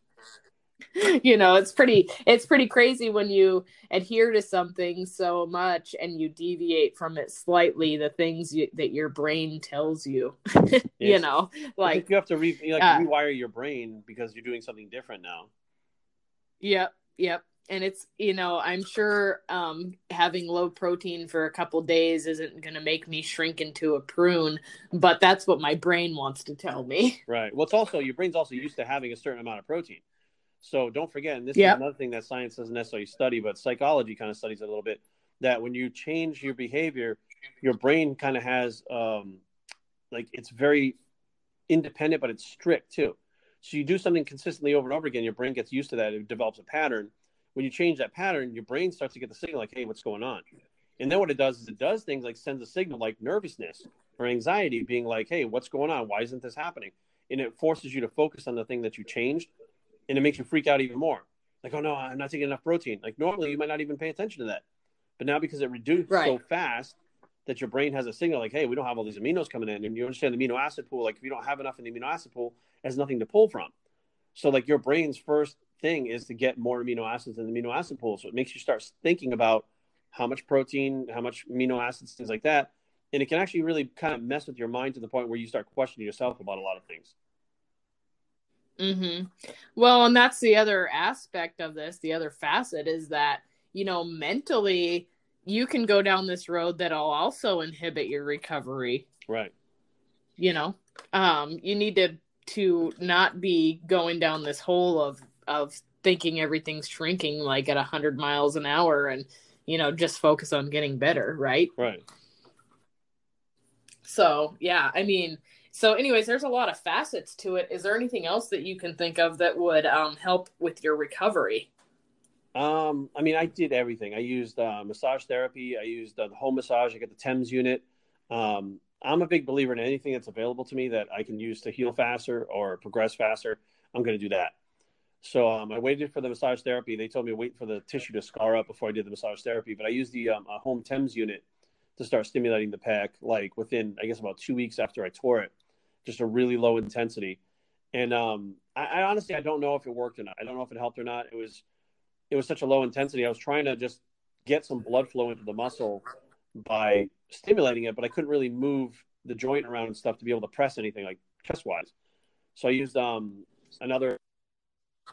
you know it's pretty it's pretty crazy when you adhere to something so much and you deviate from it slightly the things you, that your brain tells you yes. you know like you have to re, like uh, rewire your brain because you're doing something different now. Yep yep. And it's you know i'm sure um, having low protein for a couple days isn't going to make me shrink into a prune but that's what my brain wants to tell me. Right. Well it's also your brain's also used to having a certain amount of protein so don't forget, and this yep. is another thing that science doesn't necessarily study, but psychology kind of studies a little bit, that when you change your behavior, your brain kind of has um, like it's very independent, but it's strict too. So you do something consistently over and over again, your brain gets used to that. It develops a pattern. When you change that pattern, your brain starts to get the signal like, hey, what's going on? And then what it does is it does things like sends a signal like nervousness or anxiety, being like, hey, what's going on? Why isn't this happening? And it forces you to focus on the thing that you changed and it makes you freak out even more. Like, oh no, I'm not taking enough protein. Like normally you might not even pay attention to that, but now because it reduced right. so fast that your brain has a signal like, hey, we don't have all these aminos coming in, and you understand the amino acid pool. Like if you don't have enough in the amino acid pool, has nothing to pull from. So like your brain's first thing is to get more amino acids in the amino acid pool. So it makes you start thinking about how much protein, how much amino acids, things like that. And it can actually really kind of mess with your mind to the point where you start questioning yourself about a lot of things. Mm-hmm. Well, and that's the other aspect of this. The other facet is that you know mentally you can go down this road that'll also inhibit your recovery. Right. You know, um, you need to to not be going down this hole of of thinking everything's shrinking like at a hundred miles an hour and you know just focus on getting better right right so yeah i mean so anyways there's a lot of facets to it. Is there anything else that you can think of that would um, help with your recovery? Um, i mean i did everything. I used uh, massage therapy. I used uh, the home massage. I got the TENS unit. Um, i'm a big believer in anything that's available to me that i can use to heal faster or progress faster. I'm going to do that. So um, I waited for the massage therapy. They told me to wait for the tissue to scar up before I did the massage therapy. But I used the um, home TENS unit to start stimulating the pack like within I guess about two weeks after I tore it, just a really low intensity. And um, I, I honestly I don't know if it worked or not. I don't know if it helped or not. It was it was such a low intensity. I was trying to just get some blood flow into the muscle by stimulating it, but I couldn't really move the joint around and stuff to be able to press anything like chest wise. So I used um, another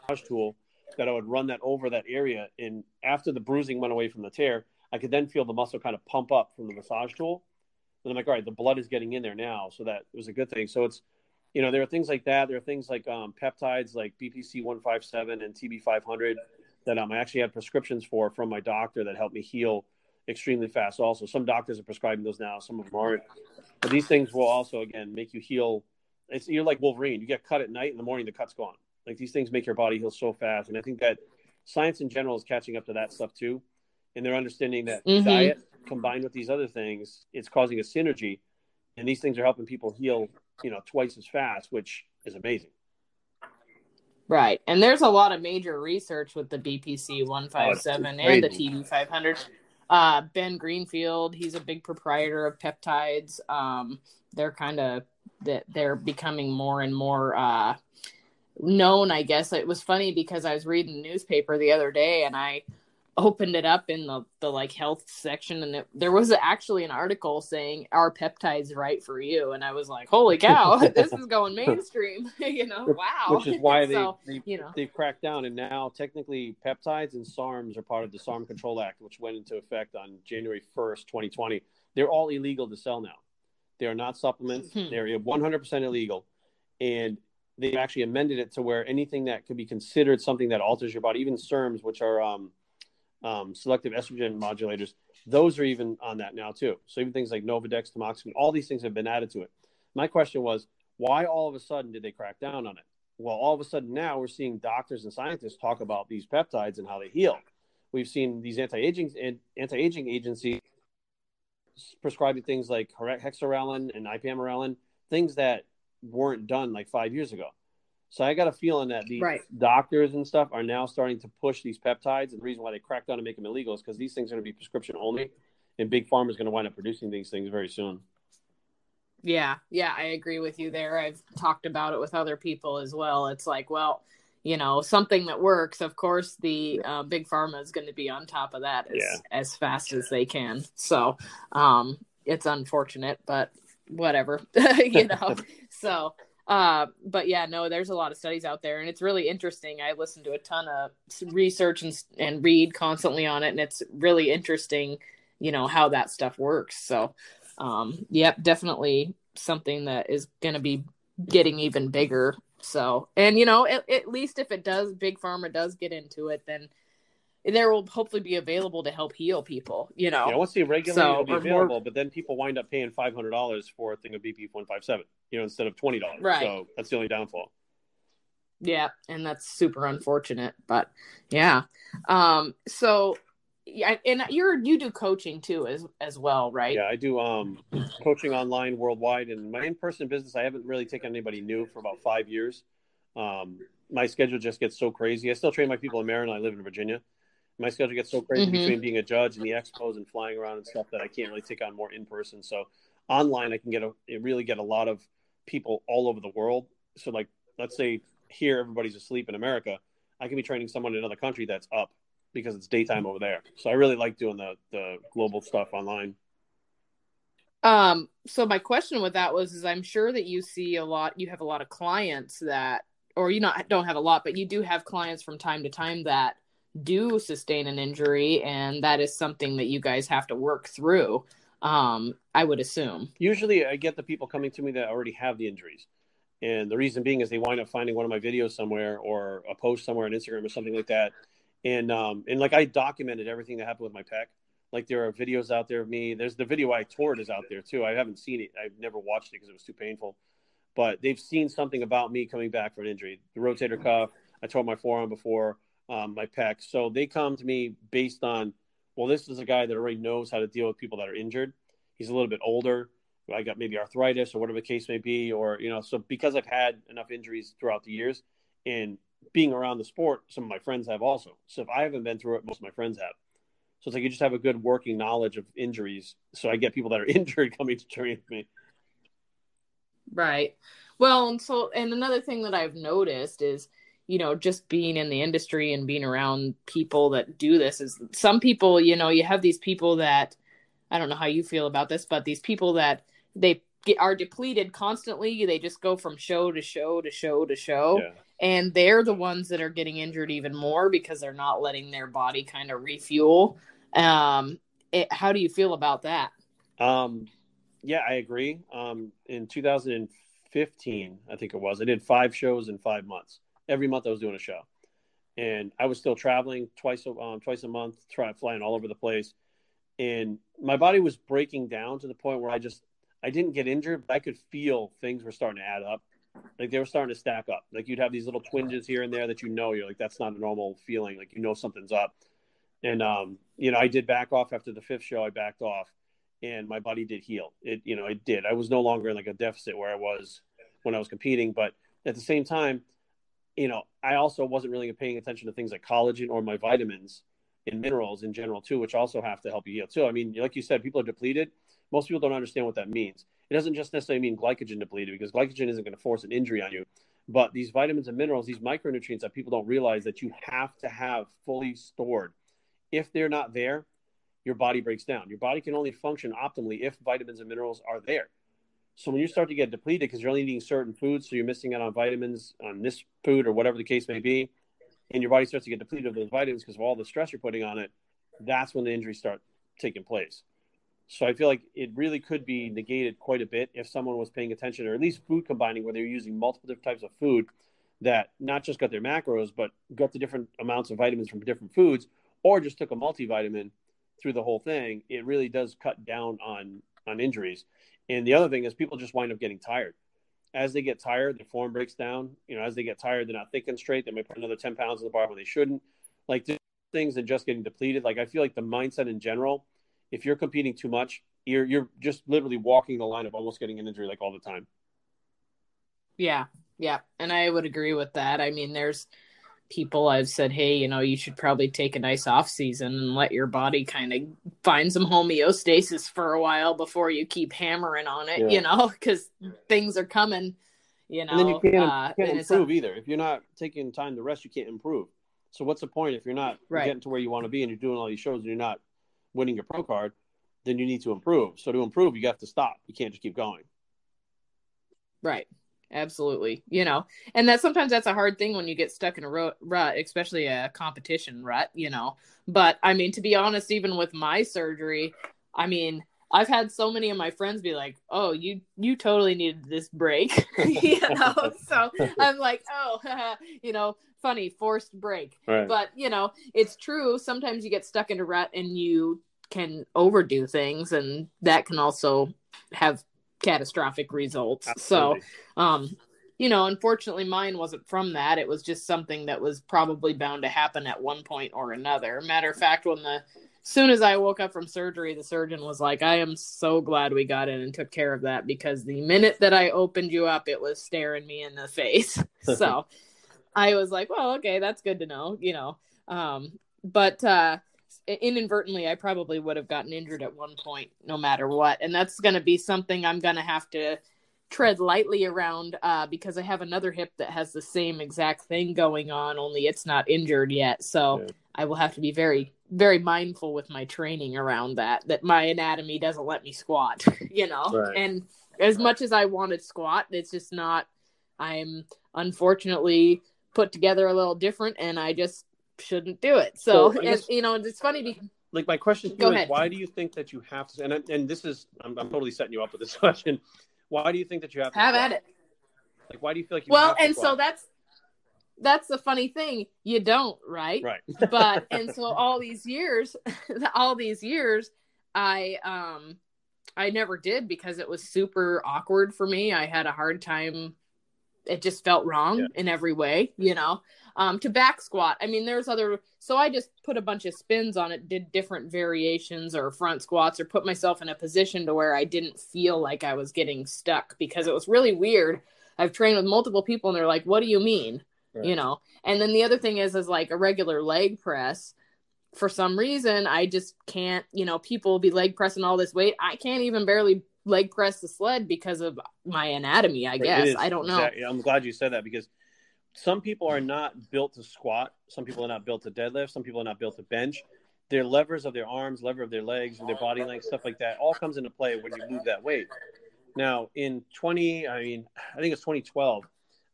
massage tool that I would run that over that area. And after the bruising went away from the tear, I could then feel the muscle kind of pump up from the massage tool. And I'm like, all right, the blood is getting in there now. So that was a good thing. So it's, you know, there are things like that. There are things like um, peptides like BPC 157 and TB 500 that um, I actually had prescriptions for from my doctor that helped me heal extremely fast. Also, some doctors are prescribing those now, some of them aren't. But these things will also, again, make you heal. It's you're like Wolverine. You get cut at night, in the morning the cut's gone. Like these things make your body heal so fast, and I think that science in general is catching up to that stuff too, and they're understanding that mm-hmm. diet combined with these other things, it's causing a synergy, and these things are helping people heal, you know, twice as fast, which is amazing. Right. And there's a lot of major research with the BPC 157 oh, and the TB 500. Uh, ben Greenfield, he's a big proprietor of peptides. Um, they're kind of that they're becoming more and more uh, known, I guess. It was funny because I was reading the newspaper the other day and I opened it up in the, the like health section and it, there was actually an article saying are peptides right for you? And i was like holy cow this is going mainstream you know wow. which is why they, so, they you know. they've cracked down and now technically peptides and sarms are part of the sarm control act which went into effect on january 1st 2020 they're all illegal to sell now. They are not supplements. Hmm. they're 100% illegal. And they've actually amended it to where anything that could be considered something that alters your body even serms which are um, um, selective estrogen modulators, those are even on that now too. So even things like Nolvadex, tamoxifen, all these things have been added to it. My question was, why all of a sudden did they crack down on it? Well, all of a sudden now we're seeing doctors and scientists talk about these peptides and how they heal. We've seen these anti-aging anti-aging agencies prescribing things like hexarelin and ipamorelin, things that weren't done like five years ago. So I got a feeling that these right. doctors and stuff are now starting to push these peptides. And the reason why they cracked down and make them illegal is because these things are going to be prescription only, and big pharma is going to wind up producing these things very soon. Yeah, yeah, I agree with you there. I've talked about it with other people as well. It's like, well, you know, something that works. Of course, the uh, big pharma is going to be on top of that as, yeah. as fast as they can. So, um, it's unfortunate, but whatever, you know. so, uh, but yeah, no, there's a lot of studies out there, and it's really interesting. I listen to a ton of research and and read constantly on it, and it's really interesting, you know, how that stuff works. So, um, yep, definitely something that is going to be getting even bigger. So, and you know, at, at least if it does, big pharma does get into it, then there will hopefully be available to help heal people. You know, yeah, once the regulator so, will be available, more... but then people wind up paying five hundred dollars for a thing of BP one five seven, you know, instead of twenty dollars. Right. So that's the only downfall. Yeah, and that's super unfortunate, but yeah. Um. So yeah, and you're you do coaching too as as well, right? Yeah, I do um coaching online worldwide, and my in person business. I haven't really taken anybody new for about five years. Um, my schedule just gets so crazy. I still train my people in Maryland. I live in Virginia my schedule gets so crazy mm-hmm. between being a judge and the expos and flying around and stuff that I can't really take on more in person. So online, I can get a really get a lot of people all over the world. So like, let's say here everybody's asleep in America, I can be training someone in another country that's up because it's daytime over there. So I really like doing the the global stuff online. Um. So my question with that was, is I'm sure that you see a lot. You have a lot of clients that, or you not don't have a lot, but you do have clients from time to time that do sustain an injury and that is something that you guys have to work through um, i would assume. Usually i get the people coming to me that already have the injuries. And the reason being is they wind up finding one of my videos somewhere or a post somewhere on instagram or something like that. And um, and like i documented everything that happened with my pec. Like there are videos out there of me. There's the video i tore it is out there too. I haven't seen it. I've never watched it because it was too painful. But they've seen something about me coming back for an injury. The rotator cuff. I tore my forearm before um, my pec. So they come to me based on, well, this is a guy that already knows how to deal with people that are injured. He's a little bit older. I got maybe arthritis or whatever the case may be, or you know, so because I've had enough injuries throughout the years, and being around the sport, some of my friends have also. So if I haven't been through it, most of my friends have. So it's like you just have a good working knowledge of injuries. So I get people that are injured coming to train with me. Right. Well, and so and another thing that I've noticed is, you know, just being in the industry and being around people that do this is some people, you know, you have these people that I don't know how you feel about this, but these people that they get, are depleted constantly, they just go from show to show to show to show. Yeah. And they're the ones that are getting injured even more because they're not letting their body kind of refuel. Um, it, how do you feel about that? Um, yeah, I agree. Um, in 2015, I think it was, I did five shows in five months. Every month I was doing a show, and I was still traveling twice um, twice a month, try, flying all over the place, and my body was breaking down to the point where I just I didn't get injured, but I could feel things were starting to add up. Like they were starting to stack up. Like you'd have these little twinges here and there that you know you're like that's not a normal feeling. Like you know something's up. And um, you know, I did back off after the fifth show. I backed off, and my body did heal. It, you know, it did. I was no longer in like a deficit where I was when I was competing, but at the same time, you know, I also wasn't really paying attention to things like collagen or my vitamins and minerals in general too, which also have to help you heal too. I mean, like you said, people are depleted. Most people don't understand what that means. It doesn't just necessarily mean glycogen depleted because glycogen isn't going to force an injury on you. But these vitamins and minerals, these micronutrients that people don't realize that you have to have fully stored. If they're not there, your body breaks down. Your body can only function optimally if vitamins and minerals are there. So when you start to get depleted because you're only eating certain foods, so you're missing out on vitamins on this food or whatever the case may be, and your body starts to get depleted of those vitamins because of all the stress you're putting on it, that's when the injuries start taking place. So I feel like it really could be negated quite a bit if someone was paying attention, or at least food combining, where they're using multiple different types of food that not just got their macros, but got the different amounts of vitamins from different foods, or just took a multivitamin through the whole thing, it really does cut down on on injuries. And the other thing is people just wind up getting tired. As they get tired, their form breaks down. You know, as they get tired, they're not thinking straight. They may put another 10 pounds on the bar when they shouldn't. Like things and just getting depleted. Like I feel like the mindset in general, if you're competing too much, you're you're just literally walking the line of almost getting an injury like all the time. Yeah. Yeah. And I would agree with that. I mean, there's people I've said, hey, you know, you should probably take a nice off season and let your body kind of find some homeostasis for a while before you keep hammering on it, yeah. you know, because things are coming, you know. And then you can't, uh, you can't improve a, either. If you're not taking time to rest, you can't improve. So what's the point if you're not right. getting to where you want to be and you're doing all these shows and you're not winning your pro card? Then you need to improve. So to improve, you have to stop. You can't just keep going. Right absolutely you know and that sometimes that's a hard thing when you get stuck in a rut, especially a competition rut you know. But i mean to be honest even with my surgery i mean i've had so many of my friends be like oh you you totally needed this break you know? So i'm like oh you know funny forced break. Right. but you know it's true sometimes you get stuck in a rut and you can overdo things and that can also have catastrophic results. Absolutely. So, um, you know, unfortunately, mine wasn't from that. It was just something that was probably bound to happen at one point or another. Matter of fact, when the soon as I woke up from surgery, the surgeon was like, I am so glad we got in and took care of that because the minute that I opened you up, it was staring me in the face. so I was like, well, okay, that's good to know, you know. Um, but uh, inadvertently i probably would have gotten injured at one point no matter what and that's going to be something i'm going to have to tread lightly around uh, because i have another hip that has the same exact thing going on only it's not injured yet so yeah. i will have to be very very mindful with my training around that that my anatomy doesn't let me squat you know right. and as much as i wanted squat it's just not i'm unfortunately put together a little different and i just shouldn't do it. So, so guess, and, you know, it's funny because like my question to you is, why do you think that you have to? And and this is, I'm, I'm totally setting you up with this question. Why do you think that you have to have at it? Like, why do you feel like you well? and so that's that's the funny thing. You don't, right? Right. but and so all these years, all these years, I um, I never did because it was super awkward for me. I had a hard time. It just felt wrong yeah. in every way, you know um, to back squat. I mean, there's other. So I just put a bunch of spins on it, did different variations or front squats, or put myself in a position to where I didn't feel like I was getting stuck because it was really weird. I've trained with multiple people and they're like, "What do you mean?" right. you know. And then the other thing is, is like a regular leg press. For some reason, I just can't. You know, people will be leg pressing all this weight. I can't even barely leg press the sled because of my anatomy. I guess I don't know. Exactly. I'm glad you said that because some people are not built to squat. Some people are not built to deadlift. Some people are not built to bench. Their levers of their arms, lever of their legs, their body length, stuff like that, all comes into play when you move that weight. Now, in 20, I mean, I think it's 2012.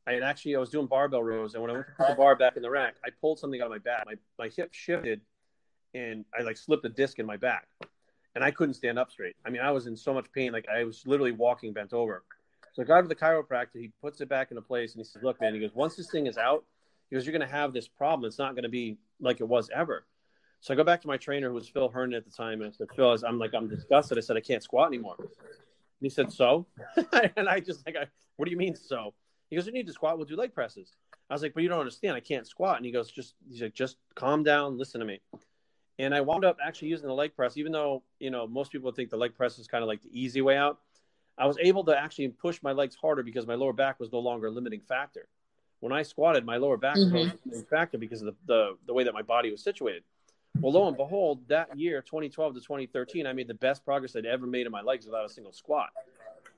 I had actually I was doing barbell rows, and when I went to put the bar back in the rack, I pulled something out of my back. My my hip shifted, and I like slipped a disc in my back, and I couldn't stand up straight. I mean, I was in so much pain, like I was literally walking bent over. So I got to the chiropractor. He puts it back into place, and he says, "Look, man," he goes, "Once this thing is out, he goes, you're going to have this problem. It's not going to be like it was ever." So I go back to my trainer, who was Phil Herndon at the time, and I said, "Phil, I'm like, I'm disgusted." I said, "I can't squat anymore." And he said, "So?" and I just like, I, "What do you mean so?" He goes, "You need to squat. We'll do leg presses." I was like, "But you don't understand. I can't squat." And he goes, "Just," he's like, "Just calm down. Listen to me." And I wound up actually using the leg press, even though you know most people think the leg press is kind of like the easy way out. I was able to actually push my legs harder because my lower back was no longer a limiting factor. When I squatted, my lower back mm-hmm. was a limiting factor because of the, the, the way that my body was situated. Well, lo and behold, that year, 2012 to 2013, I made the best progress I'd ever made in my legs without a single squat.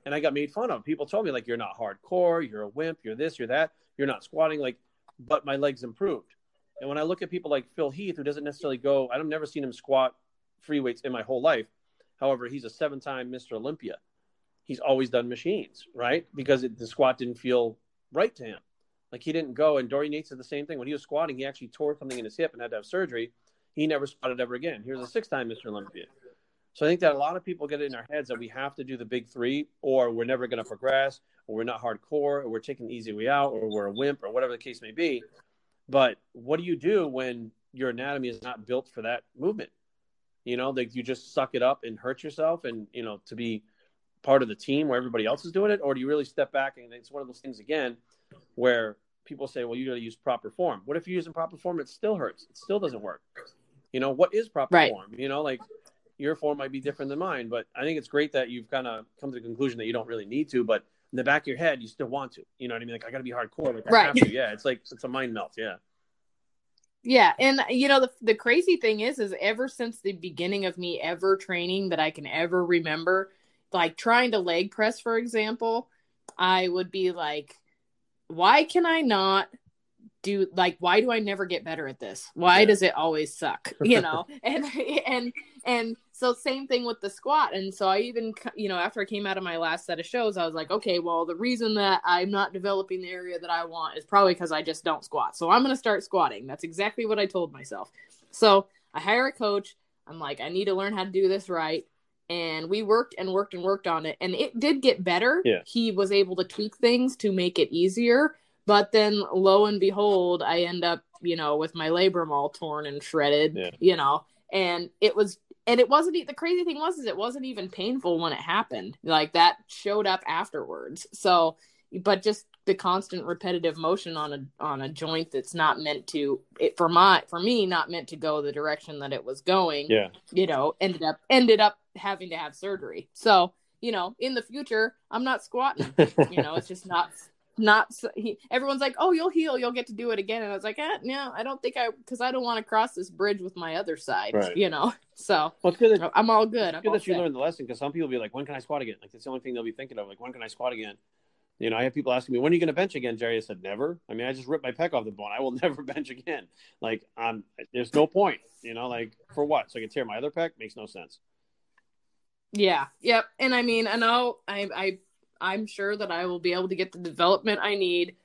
And I got made fun of. People told me, like, you're not hardcore, you're a wimp, you're this, you're that, you're not squatting. Like, but my legs improved. And when I look at people like Phil Heath, who doesn't necessarily go, I've never seen him squat free weights in my whole life. However, he's a seven time Mr. Olympia he's always done machines, right? Because it, the squat didn't feel right to him. Like he didn't go, and Dorian Yates did the same thing. When he was squatting, he actually tore something in his hip and had to have surgery. He never squatted ever again. He was a six time Mr. Olympia. So I think that a lot of people get it in our heads that we have to do the big three, or we're never going to progress, or we're not hardcore, or we're taking the easy way out, or we're a wimp, or whatever the case may be. But what do you do when your anatomy is not built for that movement? You know, like you just suck it up and hurt yourself, and you know, to be part of the team where everybody else is doing it, or do you really step back and it's one of those things again where people say, "Well, you got to use proper form." What if you're using proper form? It still hurts. It still doesn't work. You know what is proper right. form? You know, like your form might be different than mine, but I think it's great that you've kind of come to the conclusion that you don't really need to, but in the back of your head, you still want to. You know what I mean? Like I got to be hardcore. Like, right. Yeah. It's like it's a mind melt. Yeah. Yeah, and you know the the crazy thing is, is ever since the beginning of me ever training that I can ever remember, like trying to leg press, for example, I would be like, why can I not do like why do I never get better at this? Why yeah. does it always suck? You know? and and and so same thing with the squat. And so I even you know, after I came out of my last set of shows, I was like, okay, well, the reason that I'm not developing the area that I want is probably because I just don't squat. So I'm going to start squatting. That's exactly what I told myself. So I hire a coach. I'm like, I need to learn how to do this right and we worked and worked and worked on it and it did get better yeah. he was able to tweak things to make it easier but then lo and behold i end up you know with my labrum all torn and shredded yeah. you know? And it was and it wasn't the crazy thing was is it wasn't even painful when it happened. Like that showed up afterwards. So but just the constant repetitive motion on a on a joint that's not meant to it for my for me not meant to go the direction that it was going yeah. you know ended up ended up having to have surgery. So you know in the future i'm not squatting you know it's just not not he, everyone's like oh you'll heal you'll get to do it again and i was like eh, no i don't think i because i don't want to cross this bridge with my other side right. you know so well, it's good that, i'm all good it's good that you learned the lesson because some people be like when can i squat again like that's the only thing they'll be thinking of like when can i squat again you know, I have people asking me, when are you going to bench again, Jerry? I said, never. I mean, I just ripped my pec off the bone. I will never bench again. Like, I'm, there's no point, you know, like for what? So I can tear my other pec? Makes no sense. Yeah. Yep. And I mean, I know I, I, I'm sure that I will be able to get the development I need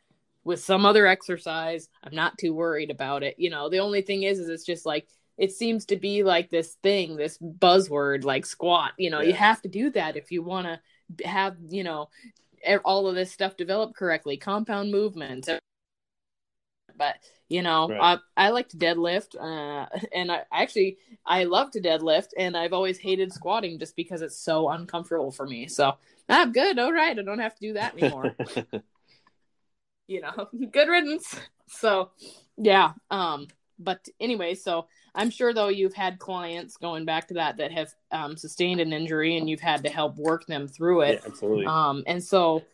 with some other exercise. I'm not too worried about it. You know, the only thing is, is it's just like, it seems to be like this thing, this buzzword, like squat. You know, yeah. you have to do that if you want to have, you know, all of this stuff developed correctly, compound movements. But you know, right. I I like to deadlift, uh, and I actually I love to deadlift, and I've always hated squatting just because it's so uncomfortable for me. So I'm good. All right, I don't have to do that anymore. you know, good riddance. So yeah, um, but anyway, so I'm sure though you've had clients going back to that that have um, sustained an injury and you've had to help work them through it. Yeah, absolutely. Um, and so,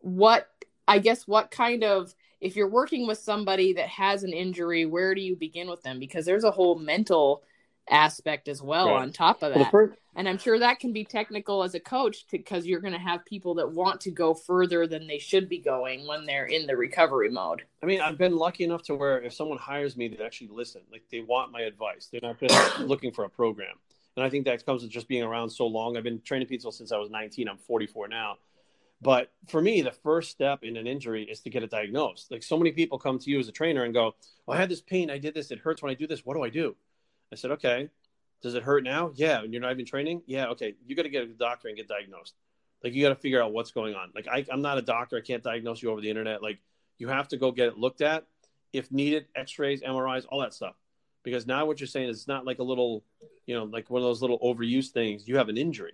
what I guess what kind of if you're working with somebody that has an injury, where do you begin with them? Because there's a whole mental aspect as well right. on top of that. Well, first, and I'm sure that can be technical as a coach because you're going to have people that want to go further than they should be going when they're in the recovery mode. I mean, I've been lucky enough to where if someone hires me, they actually listen. Like they want my advice. They're not just looking for a program. And I think that comes with just being around so long. I've been training people since I was 19. I'm 44 now. But for me, the first step in an injury is to get it diagnosed. Like so many people come to you as a trainer and go, oh, I had this pain. I did this. It hurts when I do this. What do I do? I said, okay, does it hurt now? Yeah. And you're not even training? Yeah. Okay. You got to get a doctor and get diagnosed. Like you got to figure out what's going on. Like I, I'm not a doctor. I can't diagnose you over the internet. Like you have to go get it looked at. If needed, x-rays, MRIs, all that stuff. Because now what you're saying is it's not like a little, you know, like one of those little overuse things. You have an injury.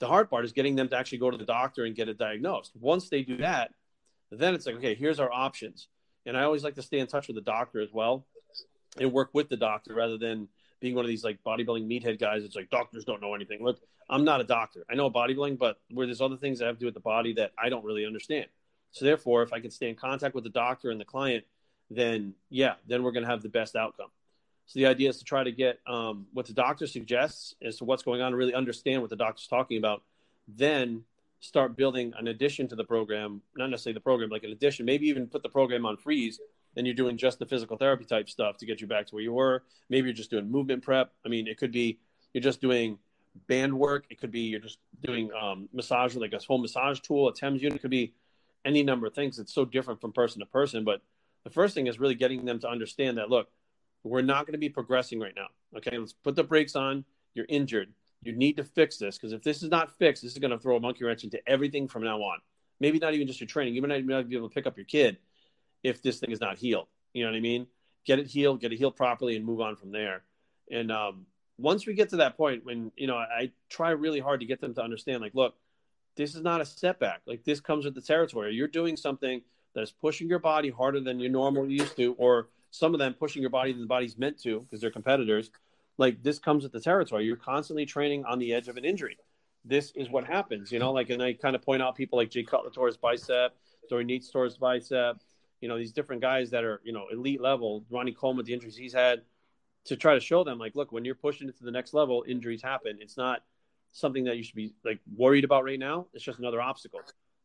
The hard part is getting them to actually go to the doctor and get it diagnosed. Once they do that, then it's like, okay, here's our options. And I always like to stay in touch with the doctor as well and work with the doctor rather than being one of these like bodybuilding meathead guys. It's like doctors don't know anything. Look, I'm not a doctor. I know bodybuilding, but where there's other things that have to do with the body that I don't really understand. So therefore, if I can stay in contact with the doctor and the client, then yeah, then we're going to have the best outcome. So the idea is to try to get um, what the doctor suggests as to what's going on, and really understand what the doctor's talking about. Then start building an addition to the program, not necessarily the program, like an addition. Maybe even put the program on freeze then you're doing just the physical therapy type stuff to get you back to where you were. Maybe you're just doing movement prep. I mean, it could be you're just doing band work. It could be you're just doing um, massage, like a home massage tool, a TENS unit. It could be any number of things. It's so different from person to person. But the first thing is really getting them to understand that look, we're not going to be progressing right now. Okay, let's put the brakes on. You're injured. You need to fix this because if this is not fixed, this is going to throw a monkey wrench into everything from now on. Maybe not even just your training. You might not be able to pick up your kid if this thing is not healed. You know what I mean? Get it healed, get it healed properly, and move on from there. And um, once we get to that point, when you know, I try really hard to get them to understand, like, look, this is not a setback. Like this comes with the territory. You're doing something that is pushing your body harder than you normally used to, or some of them pushing your body than the body's meant to because they're competitors. Like this comes with the territory. You're constantly training on the edge of an injury. This is what happens, you know. Like, and I kind of point out people like Jay Cutler tore his bicep, Dorian Yates tore his bicep, you know these different guys that are you know elite level. Ronnie Coleman, the injuries he's had, to try to show them like, look, when you're pushing it to the next level, injuries happen. It's not something that you should be like worried about right now. It's just another obstacle.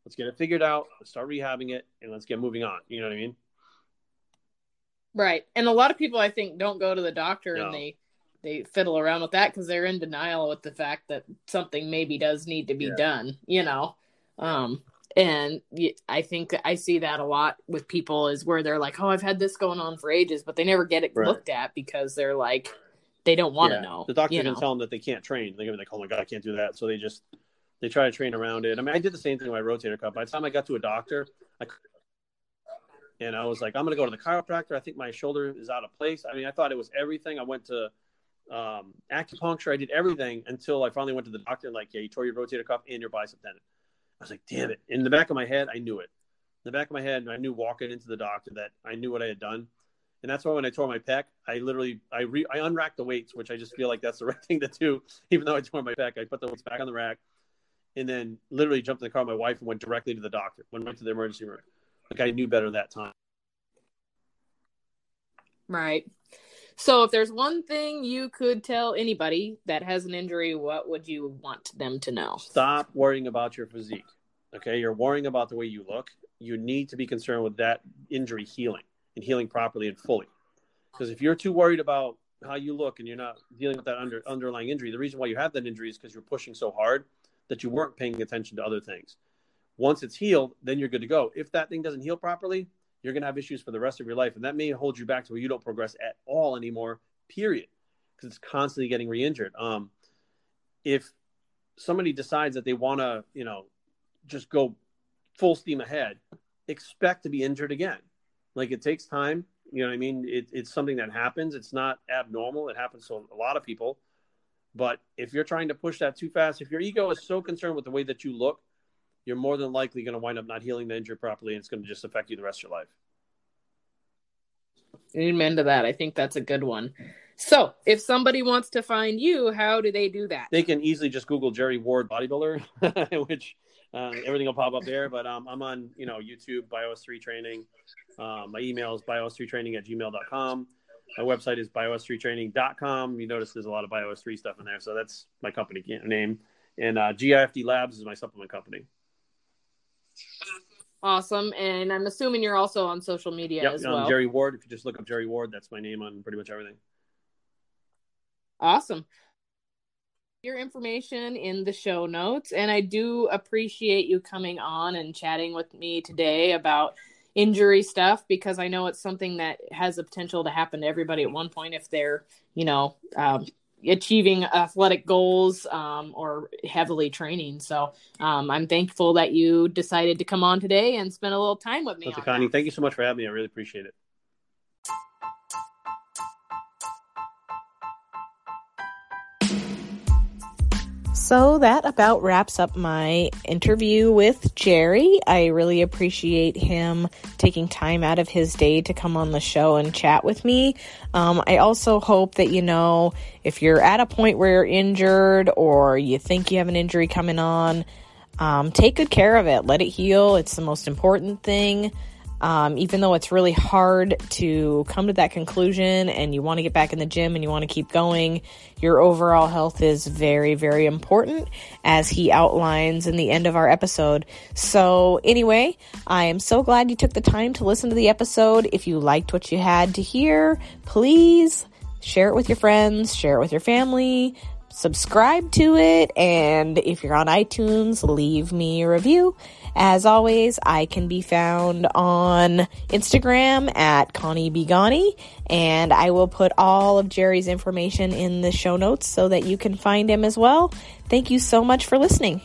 Let's get it figured out. Let's start rehabbing it, and let's get moving on. You know what I mean? Right. And a lot of people, I think, don't go to the doctor no. and they they fiddle around with that because they're in denial with the fact that something maybe does need to be yeah. done. You know. Um, and i think i see that a lot with people is where they're like oh i've had this going on for ages but they never get it right. looked at because they're like they don't want to yeah. know the doctor can tell them that they can't train they're gonna be like oh my god i can't do that so they just they try to train around it i mean i did the same thing with my rotator cuff by the time i got to a doctor I, and i was like i'm gonna go to the chiropractor i think my shoulder is out of place i mean i thought it was everything i went to um, acupuncture i did everything until i finally went to the doctor and like yeah you tore your rotator cuff and your bicep tendon I was like, damn it. In the back of my head, I knew it. In the back of my head, I knew walking into the doctor that I knew what I had done. And that's why when I tore my pec, I literally I re, I unracked the weights, which I just feel like that's the right thing to do. Even though I tore my pec, I put the weights back on the rack, and then literally jumped in the car with my wife and went directly to the doctor. Went right to the emergency room. Like I knew better that time. Right. So, if there's one thing you could tell anybody that has an injury, what would you want them to know? Stop worrying about your physique. Okay, you're worrying about the way you look. You need to be concerned with that injury healing and healing properly and fully. Because if you're too worried about how you look and you're not dealing with that under, underlying injury, the reason why you have that injury is because you're pushing so hard that you weren't paying attention to other things. Once it's healed, then you're good to go. If that thing doesn't heal properly, you're going to have issues for the rest of your life. And that may hold you back to where you don't progress at all anymore, period, because it's constantly getting re injured. Um, if somebody decides that they want to, you know, just go full steam ahead, expect to be injured again. Like it takes time. You know what I mean? It, it's something that happens. It's not abnormal. It happens to a lot of people. But if you're trying to push that too fast, if your ego is so concerned with the way that you look, you're more than likely going to wind up not healing the injury properly, and it's going to just affect you the rest of your life. Amen to that. I think that's a good one. So, if somebody wants to find you, how do they do that? They can easily just Google Jerry Ward bodybuilder, which uh, everything will pop up there. But um, I'm on, you know, YouTube, BioS3 Training. Um, my email is bios3training at gmail.com. My website is bios3training.com. You notice there's a lot of BioS3 stuff in there. So that's my company name. And uh, GIFD Labs is my supplement company. Awesome. And I'm assuming you're also on social media yep, as well. Jerry Ward. If you just look up Jerry Ward, that's my name on pretty much everything. Awesome. Your information in the show notes. And I do appreciate you coming on and chatting with me today about injury stuff because I know it's something that has the potential to happen to everybody at one point if they're, you know, um, achieving athletic goals um, or heavily training. So um, I'm thankful that you decided to come on today and spend a little time with me. Dr. Connie, thank you so much for having me. I really appreciate it. So that about wraps up my interview with Jerry. I really appreciate him taking time out of his day to come on the show and chat with me. Um, I also hope that, you know, if you're at a point where you're injured or you think you have an injury coming on, um, take good care of it. Let it heal. It's the most important thing. Um, even though it's really hard to come to that conclusion and you want to get back in the gym and you want to keep going, your overall health is very, very important as he outlines in the end of our episode. So, anyway, I am so glad you took the time to listen to the episode. If you liked what you had to hear, please share it with your friends, share it with your family, subscribe to it, and if you're on iTunes, leave me a review. As always, I can be found on Instagram at Connie Begonnie, and I will put all of Jerry's information in the show notes so that you can find him as well. Thank you so much for listening.